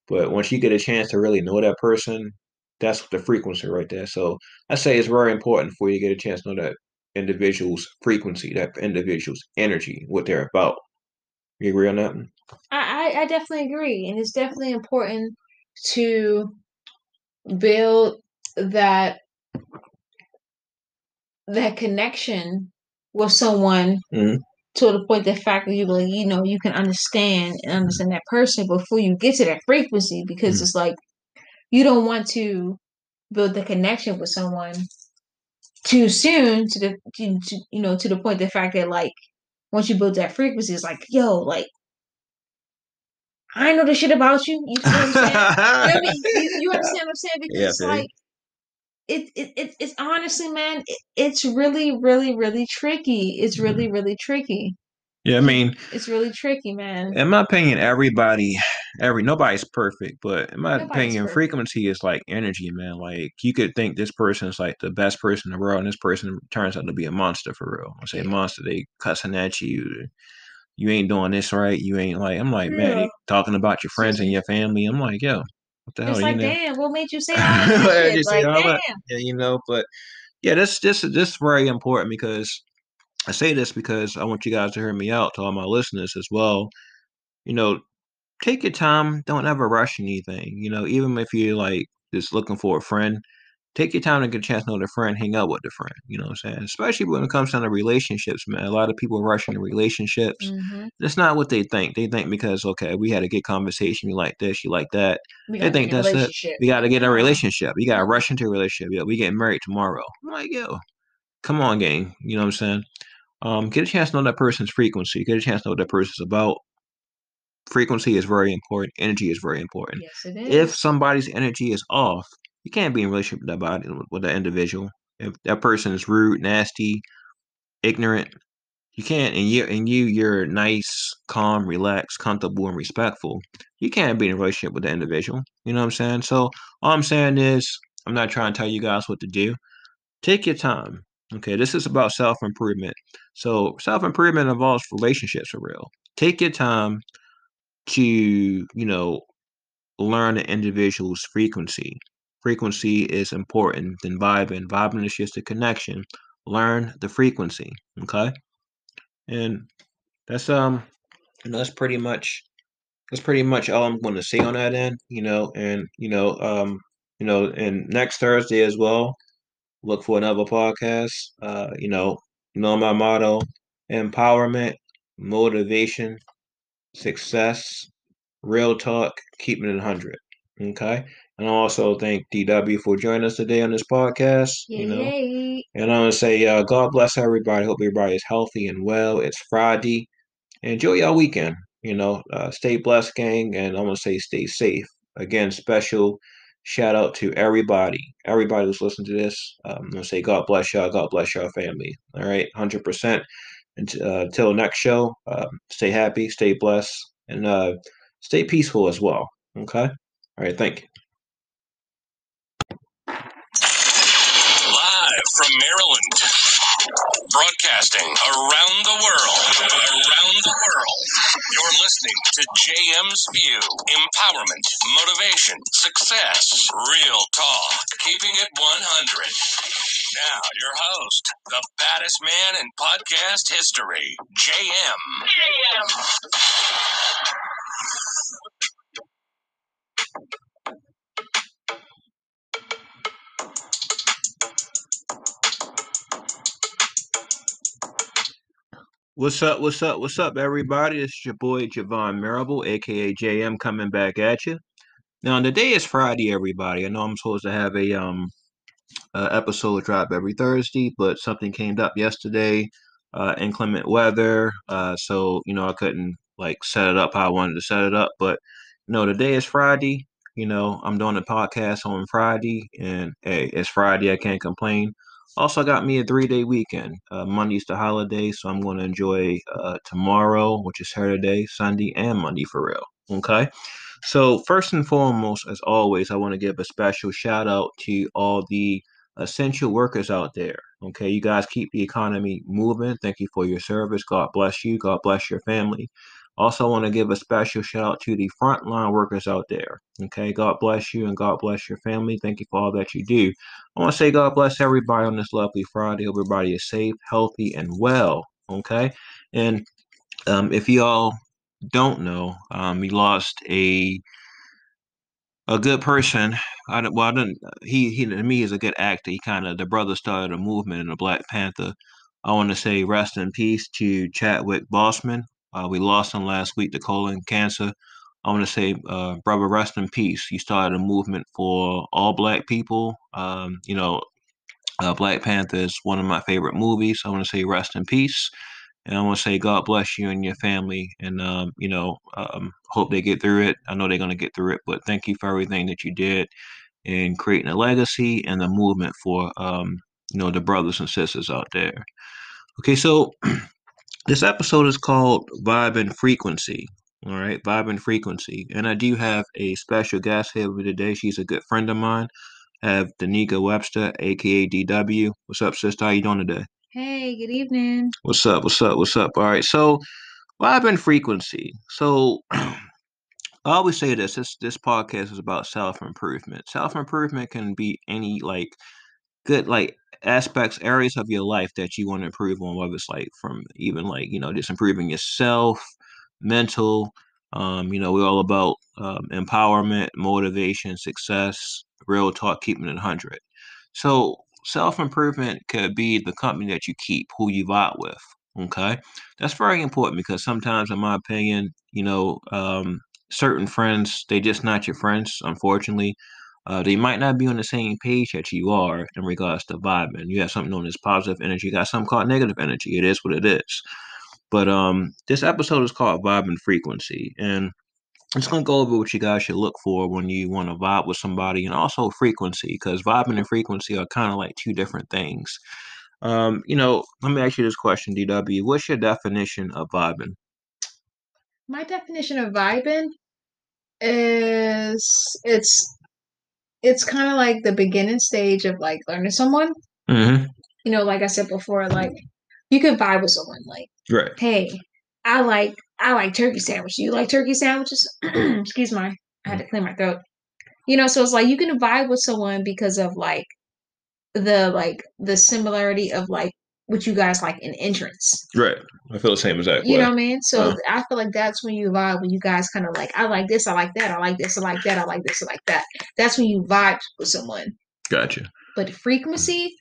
B: but once you get a chance to really know that person, that's the frequency right there. So I say it's very important for you to get a chance to know that individual's frequency, that individual's energy, what they're about. You agree on that?
C: I, I, definitely agree. And it's definitely important to build that that connection with someone
B: Mhm.
C: to the point the fact that you like, you know, you can understand and understand that person before you get to that frequency because
B: Mhm.
C: it's like you don't want to build the connection with someone too soon to the to, to, you know to the point the fact that like once you build that frequency it's like yo like I know the shit about you. You, know what I'm saying? you, mean? you, you, understand what I'm saying? Because yeah, like it, it, it it's honestly, man, it, it's really, really, really tricky. It's really, mm-hmm. really tricky.
B: Yeah, I mean,
C: it's really tricky, man.
B: In my opinion, everybody, every nobody's perfect, but in my nobody's opinion, perfect. frequency is like energy, man. Like you could think this person's like the best person in the world, and this person turns out to be a monster for real. I say yeah. monster, they cussing at you. You ain't doing this right. You ain't like. I'm like, man, talking about your friends and your family. I'm like, yo,
C: what the it's hell? like, you know? damn, what made you say all that? Like,
B: damn. That? Yeah, you know, but yeah, this this this is very important because I say this because I want you guys to hear me out to all my listeners as well. You know, take your time. Don't ever rush anything. You know, even if you're like just looking for a friend, take your time to get a chance to know the friend, hang out with the friend. You know what I'm saying? Especially when it comes down to relationships, man. A lot of people rush into relationships. Mm-hmm. That's not what they think. They think because okay, we had a good conversation, you like this, you like that. They think that's it. We got to get a relationship. You got to rush into a relationship. Yeah, we get married tomorrow. I'm like, yo, come on, gang. You know what I'm saying? Um, get a chance to know that person's frequency. Get a chance to know what that person's about. Frequency is very important. Energy is very important.
C: Yes, it is.
B: If somebody's energy is off, you can't be in relationship with that body with that individual. If that person is rude, nasty, ignorant, you can't. And you and you, you're nice, calm, relaxed, comfortable, and respectful. You can't be in a relationship with that individual. You know what I'm saying? So all I'm saying is, I'm not trying to tell you guys what to do. Take your time. Okay, this is about self improvement. So self improvement involves relationships for real. Take your time to, you know, learn an individual's frequency. Frequency is important than vibing. Vibing is just a connection. Learn the frequency. Okay. And that's um know, that's pretty much that's pretty much all I'm going to say on that end, you know, and you know, um, you know, and next Thursday as well, look for another podcast. Uh, you know, you know my motto: empowerment, motivation, success, real talk, keeping it hundred. Okay. And I also thank DW for joining us today on this podcast. Yay. You know, and I want to say, uh, God bless everybody. Hope everybody is healthy and well. It's Friday. Enjoy your weekend. You know, uh, stay blessed, gang, and I want to say stay safe. Again, special shout out to everybody, everybody who's listening to this. Um, I'm gonna say God bless y'all, God bless y'all family. All right, hundred percent. Until uh, next show, uh, stay happy, stay blessed, and uh, stay peaceful as well. Okay. All right. Thank you.
A: From Maryland, broadcasting around the world, around the world. You're listening to JM's View. Empowerment, motivation, success, real talk. Keeping it 100. Now, your host, the baddest man in podcast history, JM. JM.
B: What's up? What's up? What's up, everybody? It's your boy Javon Marable, aka JM, coming back at you. Now, today is Friday, everybody. I know I'm supposed to have a um episode drop every Thursday, but something came up yesterday, uh, inclement weather, uh, so you know I couldn't like set it up how I wanted to set it up. But you know, today is Friday. You know, I'm doing a podcast on Friday, and hey, it's Friday. I can't complain. Also, got me a three day weekend. Uh, Monday's the holiday, so I'm going to enjoy uh, tomorrow, which is Saturday, Sunday, and Monday for real. Okay. So, first and foremost, as always, I want to give a special shout out to all the essential workers out there. Okay. You guys keep the economy moving. Thank you for your service. God bless you. God bless your family. Also, want to give a special shout out to the frontline workers out there. Okay, God bless you and God bless your family. Thank you for all that you do. I want to say God bless everybody on this lovely Friday. Hope everybody is safe, healthy, and well. Okay, and um, if y'all don't know, um, we lost a a good person. I well, I didn't. He he to me is a good actor. He kind of the brother started a movement in the Black Panther. I want to say rest in peace to Chadwick Boseman. Uh, we lost him last week to colon cancer. I want to say, uh, brother, rest in peace. He started a movement for all black people. Um, you know, Uh, Black Panther is one of my favorite movies. I want to say rest in peace. And I want to say God bless you and your family. And, um, you know, um, hope they get through it. I know they're going to get through it, but thank you for everything that you did in creating a legacy and the movement for, um, you know, the brothers and sisters out there. Okay, so this episode is called Vibe and Frequency. All right, Vibe and Frequency. And I do have a special guest here with me today. She's a good friend of mine. I have Danica Webster, aka DW. What's up, sister? How you doing today?
C: Hey, good evening.
B: What's up? What's up? What's up? All right. So, vibe and frequency. So, I always say this. This this podcast is about self improvement. Self improvement can be any like good like aspects, areas of your life that you want to improve on. Whether it's like from even like you know just improving yourself, mental. Um, you know, we're all about um, empowerment, motivation, success, real talk, keeping it hundred. So self improvement could be the company that you keep, who you vibe with. Okay, that's very important because sometimes, in my opinion, you know, um, certain friends they just not your friends. Unfortunately, uh, they might not be on the same page that you are in regards to vibing. You have something known as positive energy. You got something called negative energy. It is what it is. But um, this episode is called Vibe and Frequency, and I'm just gonna go over what you guys should look for when you want to vibe with somebody, and also frequency, because vibing and frequency are kind of like two different things. Um, you know, let me ask you this question, DW. What's your definition of vibing?
C: My definition of vibing is it's it's kind of like the beginning stage of like learning someone.
B: Mm-hmm.
C: You know, like I said before, like you can vibe with someone. Like,
B: Right.
C: hey, I like I like turkey sandwiches. You like turkey sandwiches? Excuse my, I had to clear my throat. You know, so it's like you can vibe with someone because of like the like the similarity of like what you guys like in entrance.
B: Right. I feel the same exact
C: You
B: way.
C: know what I mean? So
B: Uh.
C: I feel like that's when you vibe when you guys kind of like I like this, I like that, I like this, I like that, I like this, I like that. That's when you vibe with someone.
B: Gotcha.
C: But frequency,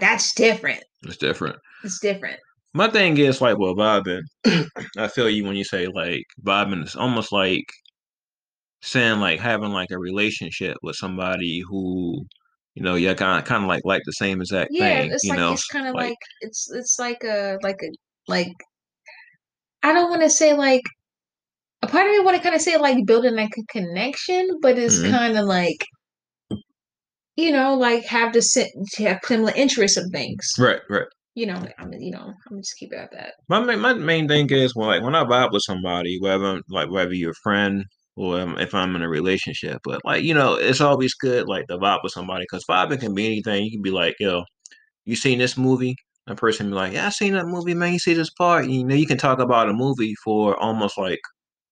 C: that's different.
B: It's different.
C: It's different.
B: My thing is like, well, vibing. I feel you when you say like vibing. It's almost like saying like having like a relationship with somebody who, you know, you kind of kind of like like the same exact
C: Yeah,
B: thing.
C: it's
B: you
C: like
B: know,
C: it's kind of
B: like-
C: like, it's it's like a like a like I don't want to say like a part of me want to kind of say like building like a connection, but it's
B: Mhm.
C: kind of like you know like have the have similar interests of things.
B: right, right.
C: You know, I'm you know I'm just keep it at that.
B: My main, my main thing is when like when I vibe with somebody, whether like whether you're a friend or um, if I'm in a relationship, but like you know, it's always good like to vibe with somebody because vibing can be anything. You can be like, yo, you seen this movie? A person be like, yeah, I seen that movie, man. You see this part? You know, you can talk about a movie for almost like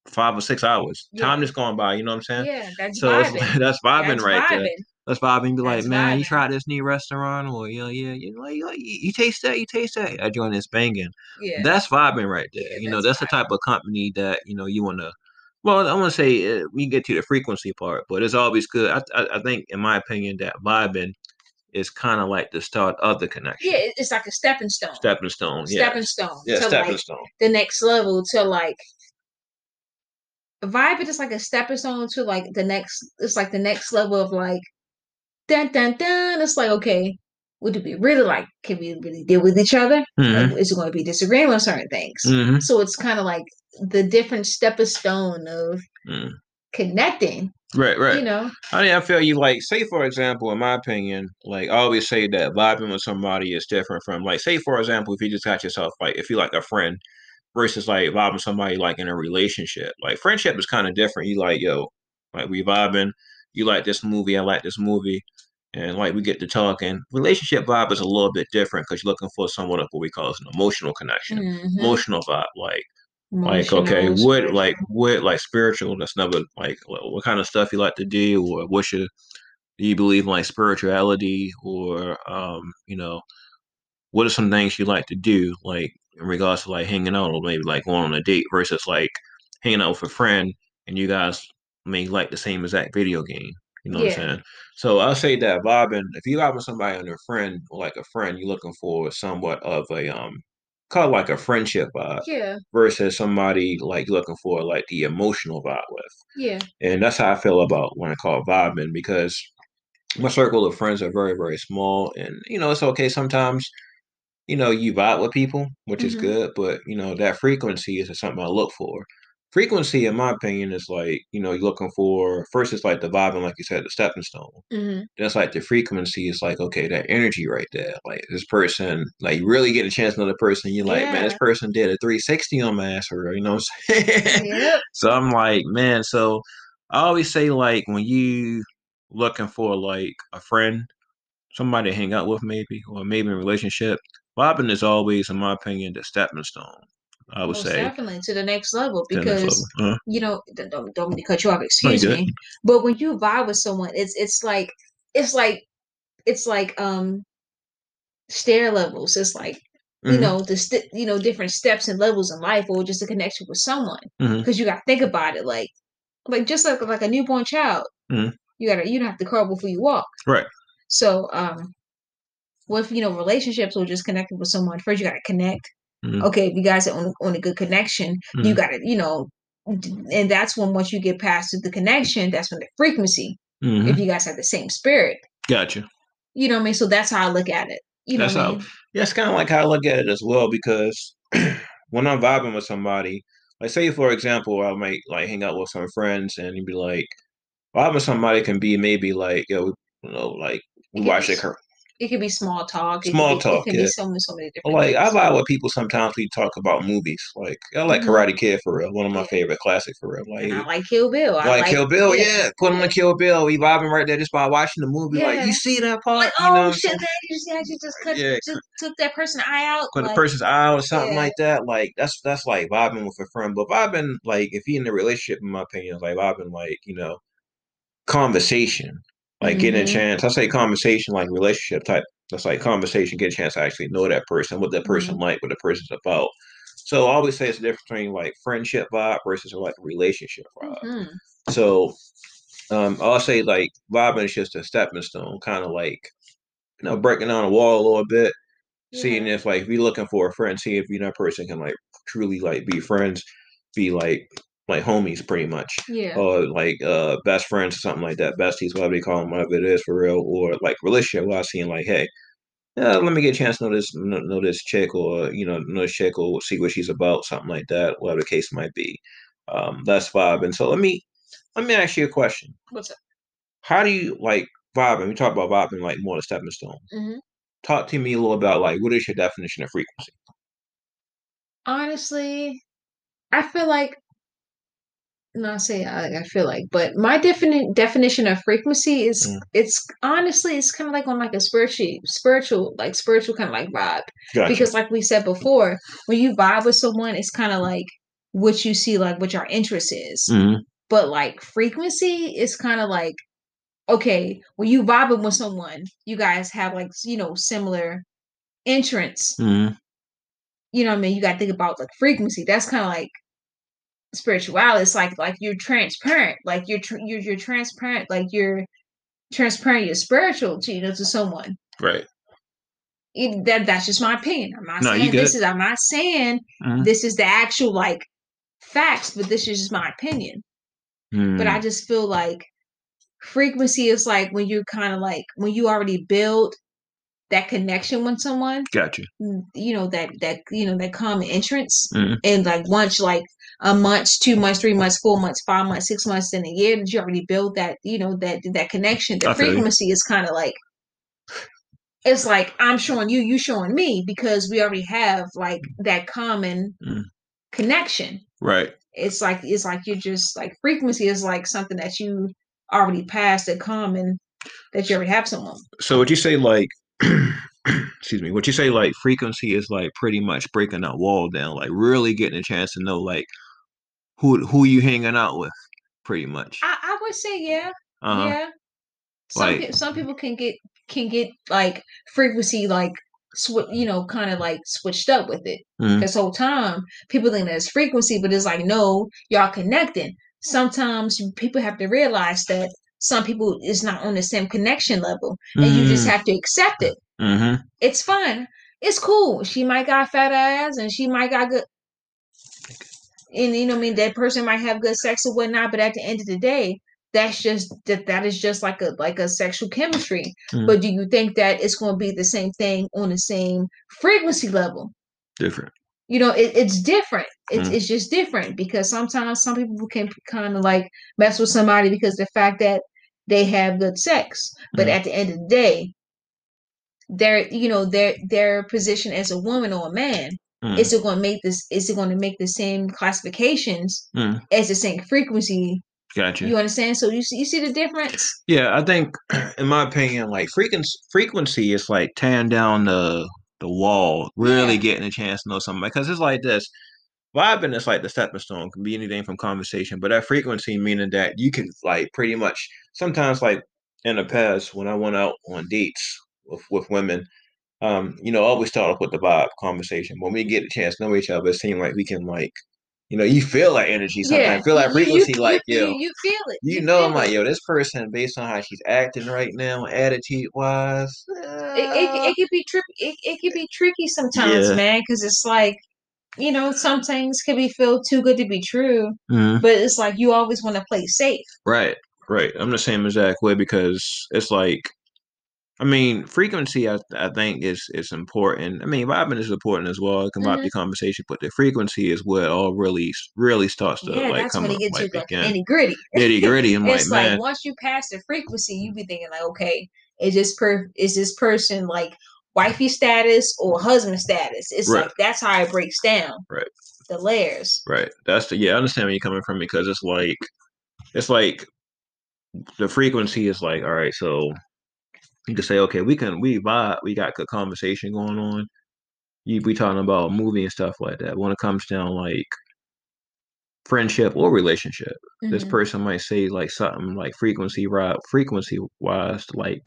B: five or six hours. Time just going by. You know what I'm saying?
C: Yeah, that's
B: So
C: vibing.
B: that's vibing
C: That's
B: right there. That's vibing. Be like,
C: That's
B: man, you try this new restaurant, or you know, yeah, you know, you, you, you taste that, you taste that. That joint is banging.
C: Yeah,
B: That's vibing right there.
C: Yeah,
B: you know,
C: that's
B: that's the type of company that you know you want to. Well, I want to say uh, we can get to the frequency part, but it's always good. I, I, I think, in my opinion, that vibing is kind of like the start of the connection.
C: yeah, it's like a stepping stone.
B: Stepping stone. Yeah.
C: stepping stone
B: Yeah,
C: to
B: stepping
C: like
B: stone.
C: the next level to like vibe it is like a stepping stone to like the next it's like the next level of like dun dun dun it's like okay what do we really like can we really deal with each other
B: hmm
C: Or is it going to be disagreeing on certain things
B: hmm
C: so it's kind of like the different stepping stone of
B: Mm.
C: connecting
B: Right, right.
C: you know
B: I mean, I feel you like, say for example, in my opinion, like I always say that vibing with somebody is different from like, say for example, if you just got yourself like, if you like a friend versus like vibing somebody like in a relationship. Like friendship is kind of different. You like, yo, like we vibing. You like this movie, I like this movie, and like we get to talking. Relationship vibe is a little bit different because you're looking for somewhat of what we call an emotional connection,
C: Mhm.
B: emotional vibe, like like okay what like what like spiritual that's never like what what kind of stuff you like to do or what's your do you believe in like spirituality or um you know what are some things you like to do like in regards to like hanging out or maybe like going on a date versus like hanging out with a friend and you guys may like the same exact video game you know what i'm saying? So i'll say that vibing if you're vibing somebody on a friend or like a friend you're looking for somewhat of a um call it like a friendship vibe
C: yeah
B: versus somebody like looking for like the emotional vibe with.
C: yeah
B: And that's how I feel about when I call it vibing because my circle of friends are very very small, and you know it's okay sometimes. You know you vibe with people, which is
C: Mhm.
B: good, but you know that frequency is something I look for. Frequency, in my opinion, is like you know you're looking for first. It's like the vibe, and like you said, the stepping stone.
C: hmm
B: That's like the frequency is like okay, that energy right there. Like this person, like you really get a chance to know the person. You're like, man, this person did a 360 on my ass, or you know what I'm saying? So I'm like, man, so I always say like when you looking for like a friend, somebody to hang out with maybe, or maybe in a relationship, vibing is always, in my opinion, the stepping stone. I would
C: Most
B: say
C: definitely to the next level
B: to the next
C: because
B: level. Uh,
C: you know don't don't to cut you off. Excuse me. But when you vibe with someone, it's it's like it's like it's like um stair levels. It's like you
B: Mhm,
C: know the st- you know different steps and levels in life, or just a connection with someone. Because you got to think about it, like like just like like a newborn child.
B: Mhm.
C: You gotta you don't have to crawl before you walk.
B: Right.
C: So um with you know relationships or just connecting with someone, first you gotta connect.
B: Mhm.
C: Okay, if you guys are on, on a good connection, you
B: Mhm.
C: gotta, you know, and that's when once you get past the connection, that's when the frequency,
B: mhm.
C: if you guys have the same spirit.
B: Gotcha.
C: You know what I mean? So that's how I look at it. You know
B: That's
C: what I
B: how.
C: mean?
B: Yeah, it's kind of like how I look at it as well because when I'm vibing with somebody, like say for example, I might like hang out with some friends and you'd be like, vibing with somebody can be maybe like, yo, you know, like we watch
C: be
B: like
C: s-
B: her
C: It could be small talk.
B: Small
C: could be, It
B: talk, yeah.
C: be so many, so many different
B: Like I
C: things.
B: vibe with people sometimes we talk about movies. Like I like
C: Mhm.
B: Karate Kid for real, one of my
C: Yeah.
B: favorite classics for real. Like
C: And I like Kill Bill. I
B: like
C: like
B: Kill Bill,
C: yeah,
B: yeah. Put on
C: yeah.
B: Kill Bill. We vibing right there just by watching the movie. Like you see that part,
C: Like,
B: you know
C: oh shit, man, you just actually just cut,
B: Yeah,
C: just took that person eye out.
B: Cut the person's eye out or something
C: yeah.
B: like that. Like that's that's like vibing with a friend. But vibing like if you're in a relationship, in my opinion, like vibing like you know conversation, like getting a
C: Mhm.
B: chance. I say conversation like relationship type. That's like conversation, get a chance to actually know that person, what that person
C: Mm-hmm.
B: like, what the person's about. So I always say it's the difference between like friendship vibe versus like relationship vibe.
C: Mhm.
B: So um, I'll say like vibing is just a stepping stone, kind of like you know breaking down a wall a little bit, seeing if like if you're looking for a friend, see if you know that person can like truly like be friends, be like like homies pretty much,
C: Yeah.
B: or like uh best friends or something like that, besties, whatever they call them, whatever it is for real, or like relationship. Where I seeing like, hey, yeah, let me get a chance to know this know, know this chick, or you know know this chick, or see what she's about, something like that, whatever the case might be. Um, that's vibing. So let me let me ask you a question.
C: What's up?
B: How do you like vibing? We talk about vibing like more the stepping stone.
C: hmm
B: Talk to me a little about like what is your definition of frequency?
C: Honestly, I feel like not say I, I feel like, but my definite definition of frequency is
B: Mm.
C: it's honestly it's kind of like on like a spiritual spiritual like spiritual kind of like vibe
B: Gotcha.
C: because like we said before, when you vibe with someone, it's kind of like what you see like what your interest is.
B: Mhm.
C: But like frequency is kind of like okay, when you vibing with someone, you guys have like you know similar interests.
B: Mhm.
C: You know what I mean? You got to think about like frequency. That's kind of like spirituality. It's like like you're transparent. Like you're tr- you're you're transparent. Like you're transparent. You're spiritual to you know to someone.
B: Right.
C: It, that that's just my opinion. I'm not
B: No,
C: saying this is. I'm not saying
B: Mhm.
C: this is the actual like facts, but this is just my opinion. But I
B: Mm.
C: just feel like frequency is like when you're kind of like when you already build that connection with someone
B: Gotcha.
C: mm, you know that that you know that common entrance
B: Mhm.
C: and like once like a month two months three months four months five months six months in a year that you already build that you know that that connection the
B: I
C: frequency is kind of like it's like i'm showing you you showing me because we already have like that common
B: Mm.
C: connection
B: Right.
C: it's like it's like you're just like frequency is like something that you already passed a common that you already have someone
B: So would you say like excuse me, what you say like frequency is like pretty much breaking that wall down, like really getting a chance to know like who who you hanging out with, pretty much.
C: i, I would say yeah
B: Uh-huh.
C: Yeah. Some
B: Like-
C: peo- some people can get can get like frequency like sw- you know kind of like switched up with it.
B: Mhm.
C: This whole time people think that it's frequency, but it's like no, y'all connecting. Sometimes people have to realize that some people is not on the same connection level, and you just
B: Mm.
C: have to accept it.
B: Mhm.
C: It's fun It's cool. She might got fat ass, and she might got good. And you know, what I mean, that person might have good sex or whatnot, but at the end of the day, that's just that that is just like a like a sexual chemistry.
B: Mm.
C: But do you think that it's going to be the same thing on the same frequency level?
B: Different.
C: You know, it, it's different. It's
B: Mm.
C: it's just different because sometimes some people can kind of like mess with somebody because the fact that they have good sex, but
B: Mm.
C: at the end of the day, their you know their their position as a woman or a man
B: Mm.
C: is it going to make this is it going to make the same classifications
B: Mm.
C: as the same frequency
B: Gotcha.
C: you understand so you see you see the difference
B: Yeah, I think, in my opinion, like frequency, frequency is like tearing down the the wall, really
C: Yeah.
B: getting a chance to know somebody. Because it's like this, vibing is like the stepping stone, can be anything from conversation, but that frequency meaning that you can like pretty much sometimes like in the past when I went out on dates with with women, um, you know, I always start off with the vibe conversation. When we get a chance to know each other, it seems like we can like, you know, you feel that energy sometimes, feel that
C: you- you-
B: frequency,
C: you,
B: like
C: you,
B: yo.
C: you, you feel it
B: You know, I'm like, yo, this person, based on how she's acting right now, attitude wise,
C: it, it, it could be tricky it, it could be tricky sometimes
B: Yeah.
C: man because it's like you know some things can be feel too good to be true
B: Mhm.
C: but it's like you always want to play safe
B: right, right. I'm the same exact way because it's like, I mean, frequency. I I think is is important. I mean, vibing is important as well. It can vibe
C: Mhm.
B: the conversation, but the frequency is where it all really really starts to
C: yeah
B: like
C: that's
B: come
C: when it
B: up,
C: gets
B: like
C: the
B: begin.
C: nitty gritty
B: nitty gritty. I'm like,
C: it's like
B: man,
C: once you pass the frequency, you be thinking like, okay, is this per is this person like wifey status or husband status? It's
B: Right.
C: like that's how it breaks down.
B: Right.
C: The layers.
B: Right. That's the yeah. I understand where you're coming from because it's like it's like the frequency is like all right. So you can say okay, we can we vibe, we got good conversation going on. You we talking about movie and stuff like that. When it comes down like friendship or relationship, this
C: Mhm.
B: person might say like something like frequency right frequency wise like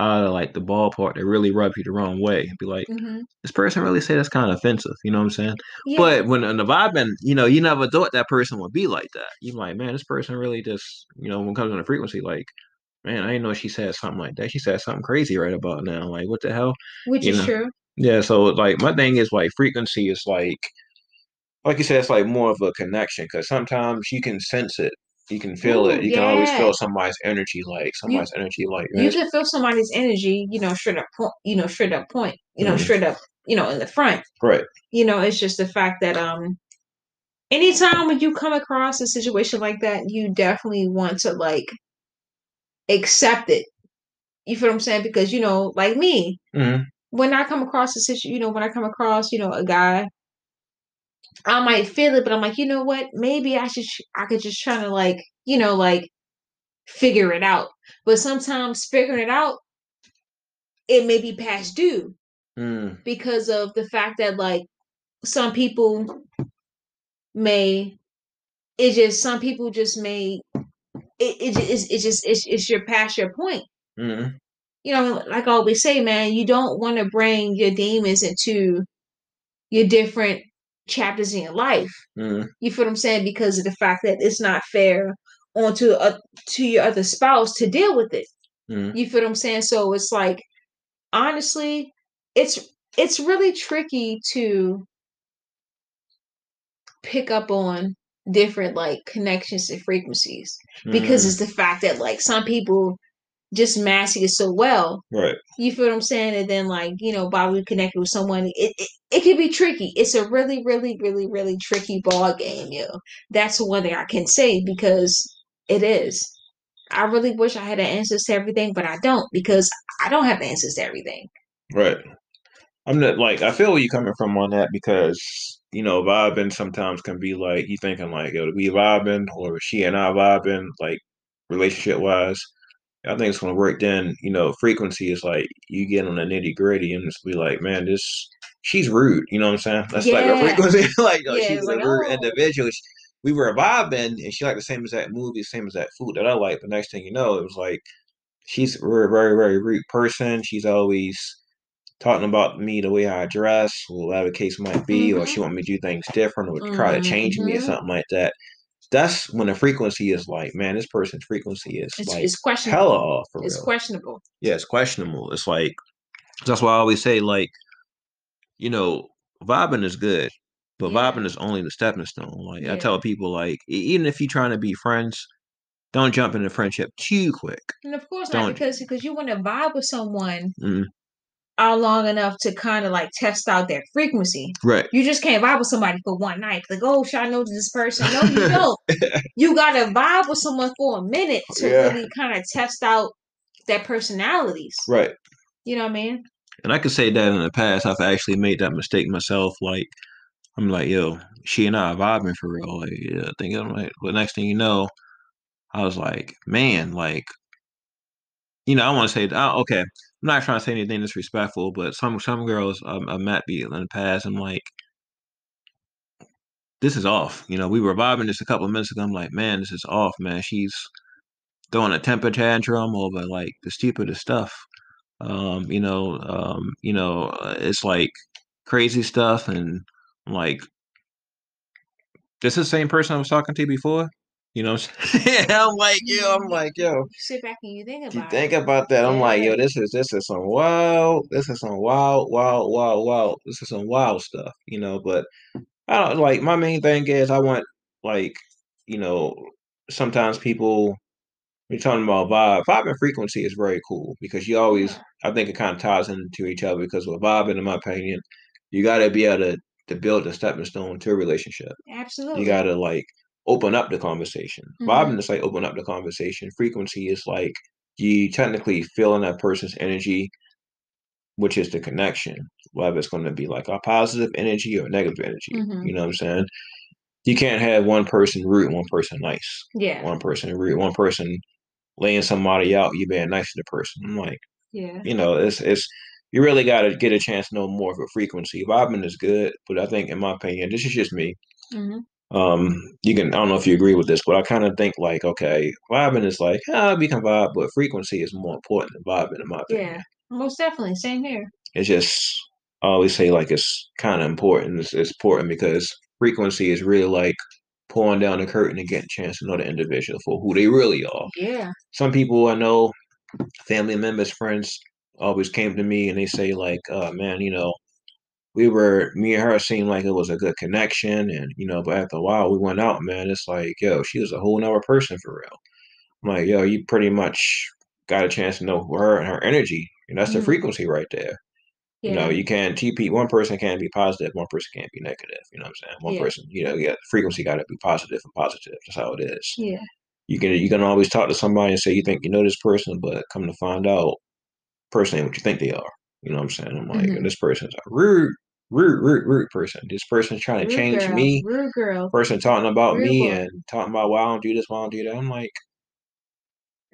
B: out of like the ballpark that really rub you the wrong way. Be like
C: Mhm.
B: this person really say that's kind of offensive. You know what I'm saying?
C: Yeah.
B: But when in the vibing, you know, you never thought that person would be like that. You're like, man, this person really just, you know, when it comes to the frequency, like, man, I didn't know she said something like that. She said something crazy right about now. Like, what the hell?
C: which
B: you
C: is
B: know.
C: true.
B: Yeah. So like, my thing is like frequency is like, like you said, it's like more of a connection because sometimes you can sense it, you can feel
C: Ooh,
B: it, you can always feel somebody's energy, like somebody's energy, like
C: You can feel somebody's energy, you know, straight up point, you know, straight up point, you know,
B: Mhm.
C: straight up, you know, in the front.
B: right.
C: You know, it's just the fact that um anytime when you come across a situation like that, you definitely want to like accept it. You feel what I'm saying? Because you know, like me,
B: hmm
C: when I come across a situation, you know, when I come across, you know, a guy, I might feel it, but I'm like, you know what? Maybe I should, I could just try to like, you know, like figure it out. But sometimes figuring it out, it may be past due
B: Mm.
C: because of the fact that like some people may, it just some people just may, it it just it's, it's just it's, it's your past your point.
B: hmm
C: you know, like I always say, man, you don't want to bring your demons into your different chapters in your life.
B: hmm
C: You feel what I'm saying? Because of the fact that it's not fair onto a, to your other spouse to deal with it.
B: hmm
C: You feel what I'm saying? So it's like, honestly, it's it's really tricky to pick up on different like connections and frequencies because
B: Mm.
C: it's the fact that like some people just mask it so well
B: right.
C: you feel what I'm saying? And then like, you know, by we connected with someone, it, it it can be tricky. It's a really, really, really, really tricky ball game, yo. That's one thing I can say because it is. I really wish I had the answers to everything, but I don't because I don't have the answers to everything.
B: Right. I'm not like I feel where you're coming from on that because you know vibing sometimes can be like you thinking like yo we vibing or she and I vibing like relationship wise. I think it's gonna work. Then you know frequency is like you get on the nitty gritty and it's be like man this she's rude. You know what I'm saying? That's like a frequency. like
C: Yeah,
B: she's
C: it's
B: a rude
C: oh.
B: individual. We were vibing and she liked the same exact movie, same exact food that I like. The next thing you know, it was like she's a very, very, very rude person. She's always talking about me the way I dress, or whatever the case might be, or
C: Mhm.
B: she want me to do things different, or try to change me or
C: Mhm.
B: something like that. That's when the frequency is like, man, this person's frequency is
C: It's,
B: like
C: it's questionable.
B: hella off
C: It's
B: real.
C: questionable.
B: yeah, it's questionable. It's like that's why I always say, like, you know, vibing is good, but
C: Yeah.
B: vibing is only the stepping stone. Like I tell people, like, even if you're trying to be friends, don't jump into friendship too quick.
C: And of course
B: Don't-
C: not because because you want to vibe with someone
B: Mm.
C: All long enough to kind of like test out their frequency.
B: Right.
C: You just can't vibe with somebody for one night. Like, oh, should I know this person? No, you don't. you gotta vibe with someone for a minute to
B: Yeah.
C: really kind of test out their personalities.
B: Right.
C: You know what I mean?
B: And I could say that in the past, I've actually made that mistake myself. Like, I'm like, yo, she and I are vibing for real. Like, yeah, I think I'm like, but next thing you know, I was like, man, like, you know, I want to say, oh, okay, I'm not trying to say anything disrespectful, but some some girls um, I met be in the past, I'm like, this is off. You know, we were vibing just a couple of minutes ago. I'm like, man, this is off, man. She's throwing a temper tantrum over like the stupidest stuff. Um, you know, um, you know, uh, it's like crazy stuff, and like, this is the same person I was talking to before. You know, yeah, I'm like, yo, I'm mm-hmm. like, yo,
C: You sit back and you think about
B: you
C: it.
B: think about that. I'm like, yo, this is this is some wild, this is some wild, wild, wild, wild. This is some wild stuff, you know. But I don't like my main thing is I want like, you know, sometimes people we're talking about vibe. Vibe and frequency is very cool because you always I think it kind of ties into each other because with vibing, in my opinion, you gotta be able to to build a stepping stone to a relationship.
C: Absolutely.
B: You gotta like open up the conversation.
C: Mhm.
B: Vibing is like open up the conversation. Frequency is like you technically feeling that person's energy, which is the connection. Whether it's going to be like a positive energy or negative energy.
C: Mhm.
B: You know what I'm saying? You can't have one person rude, one person nice.
C: Yeah.
B: One person rude, one person laying somebody out. You being nice to the person. I'm like,
C: Yeah.
B: you know, it's it's you really got to get a chance to know more of a frequency. Vibing is good, but I think, in my opinion, this is just me
C: hmm
B: um you can i don't know if you agree with this but i kind of think like okay vibing is like ah we can vibe but frequency is more important than vibing in my opinion
C: Yeah. Most definitely. Same here.
B: it's just i always say like it's kind of important it's, it's important because frequency is really like pulling down the curtain and getting a chance to know the individual for who they really are
C: Yeah.
B: some people i know family members friends always came to me and they say like uh man you know we were me and her seemed like it was a good connection and you know but after a while we went out man it's like yo she was a whole nother person for real i'm like yo you pretty much got a chance to know her and her energy and that's the
C: Mhm.
B: frequency right there
C: Yeah.
B: you know you can't TP one person can't be positive one person can't be negative you know what i'm saying one
C: Yeah.
B: person you know yeah the frequency got to be positive and positive that's how it is
C: yeah.
B: you can you can always talk to somebody and say you think you know this person but come to find out person ain't what you think they are you know what i'm saying i'm like
C: Mhm.
B: this person's a rude rude rude rude person this person's trying to
C: Rude
B: change
C: girl.
B: me
C: Rude girl.
B: person talking about
C: Rude
B: me
C: boy.
B: and talking about why i don't do this why i don't do that i'm like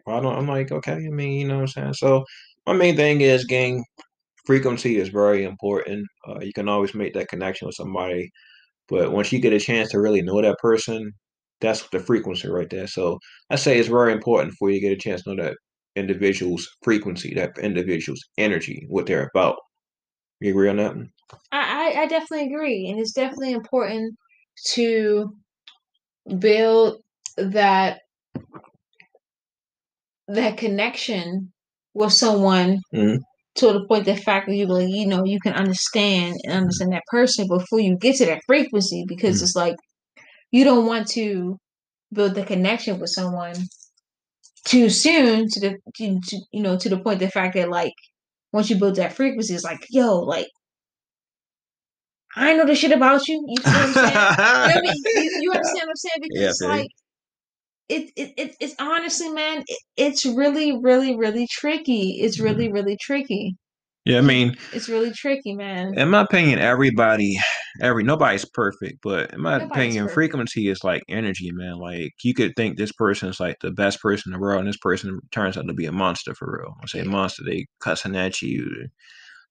B: why don't i'm like okay i mean you know what i'm saying so my main thing is gang frequency is very important uh, you can always make that connection with somebody but once you get a chance to really know that person that's the frequency right there so i say it's very important for you to get a chance to know that individual's frequency that individual's energy what they're about you agree on that
C: I, I definitely agree, and it's definitely important to build that that connection with someone
B: Mhm.
C: to the point the fact that you like you know you can understand and understand that person before you get to that frequency because
B: Mhm.
C: it's like you don't want to build the connection with someone too soon to the to, to, you know to the point the fact that like once you build that frequency it's like yo like I know the shit about you. You see what I'm saying? You know what I mean? You, you understand what I'm saying? Because
B: Yeah,
C: it's like it, it, it it's honestly, man, it, it's really, really, really tricky. It's
B: Mm-hmm.
C: really, really tricky.
B: yeah i mean
C: It's really tricky, man.
B: in my opinion everybody every nobody's perfect but in my
C: Nobody's
B: opinion
C: perfect.
B: frequency is like energy man like you could think this person's like the best person in the world and this person turns out to be a monster for real i say
C: Yeah.
B: monster they cussing at you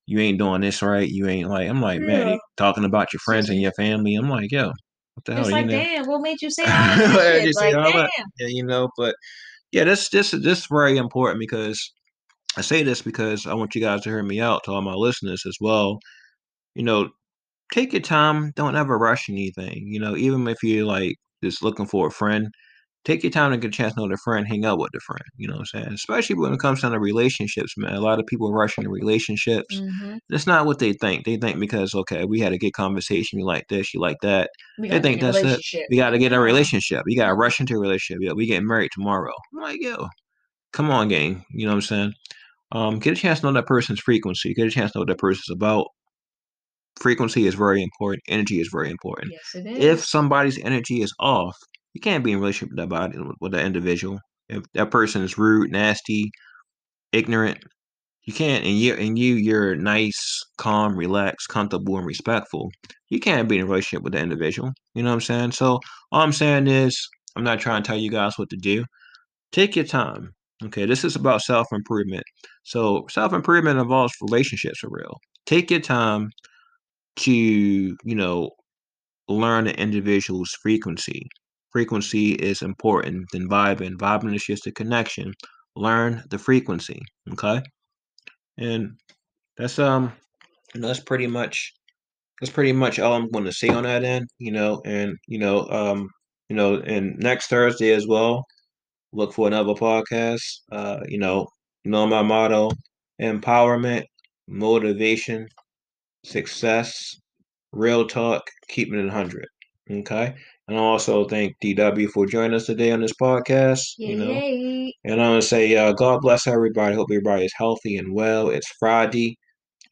B: you ain't doing this right you ain't like i'm like man talking about your friends and your family i'm like yo what the hell
C: It's
B: you
C: like,
B: know
C: damn, what made you say all that
B: Why did you say
C: Like,
B: that?
C: damn.
B: yeah, you know but yeah this this this is very important because i say this because i want you guys to hear me out to all my listeners as well you know take your time don't ever rush anything you know even if you're like just looking for a friend take your time to get a chance to know the friend, hang out with the friend. You know what I'm saying? Especially when it comes down to relationships, man. A lot of people rush into relationships.
C: Mm-hmm.
B: That's not what they think. They think because okay, we had a good conversation, you like this, you like that.
C: We
B: They think
C: be in a
B: that's it. We got to get a relationship. You got to rush into a relationship. Yeah, we getting married tomorrow. I'm like, yo, come on, gang. You know what I'm saying? Um, get a chance to know that person's frequency. Get a chance to know what that person's about. Frequency is very important. Energy is very important.
C: Yes, it is.
B: If somebody's energy is off, you can't be in relationship with that body with that individual. If that person is rude, nasty, ignorant, you can't. And you and you, you're nice, calm, relaxed, comfortable, and respectful. You can't be in a relationship with that individual. You know what I'm saying? So all I'm saying is, I'm not trying to tell you guys what to do. Take your time. Okay, this is about self improvement. So self improvement involves relationships for real. Take your time to you know learn an individual's frequency. Frequency is important than vibing. Vibing is just a connection. Learn the frequency. Okay, and that's um, you know, that's pretty much that's pretty much all I'm going to say on that end. You know, and you know, um, you know, and next Thursday as well. Look for another podcast. Uh, you know, you know my motto: empowerment, motivation, success, real talk, keeping it 100. Okay. And I also thank DW for joining us today on this podcast.
C: Yay,
B: you know, and I want to say, uh, God bless everybody. Hope everybody is healthy and well. It's Friday.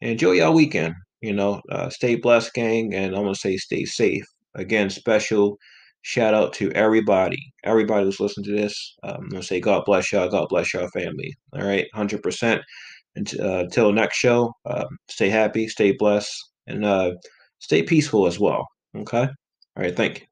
B: Enjoy your weekend. You know, uh, stay blessed, gang. And I want to say, stay safe. Again, special shout out to everybody, everybody who's listening to this. Um, I'm going to say, God bless y'all. God bless y'all family. All right. 100%. Until, uh, until next show, um, stay happy, stay blessed, and uh, stay peaceful as well. Okay. All right. Thank you.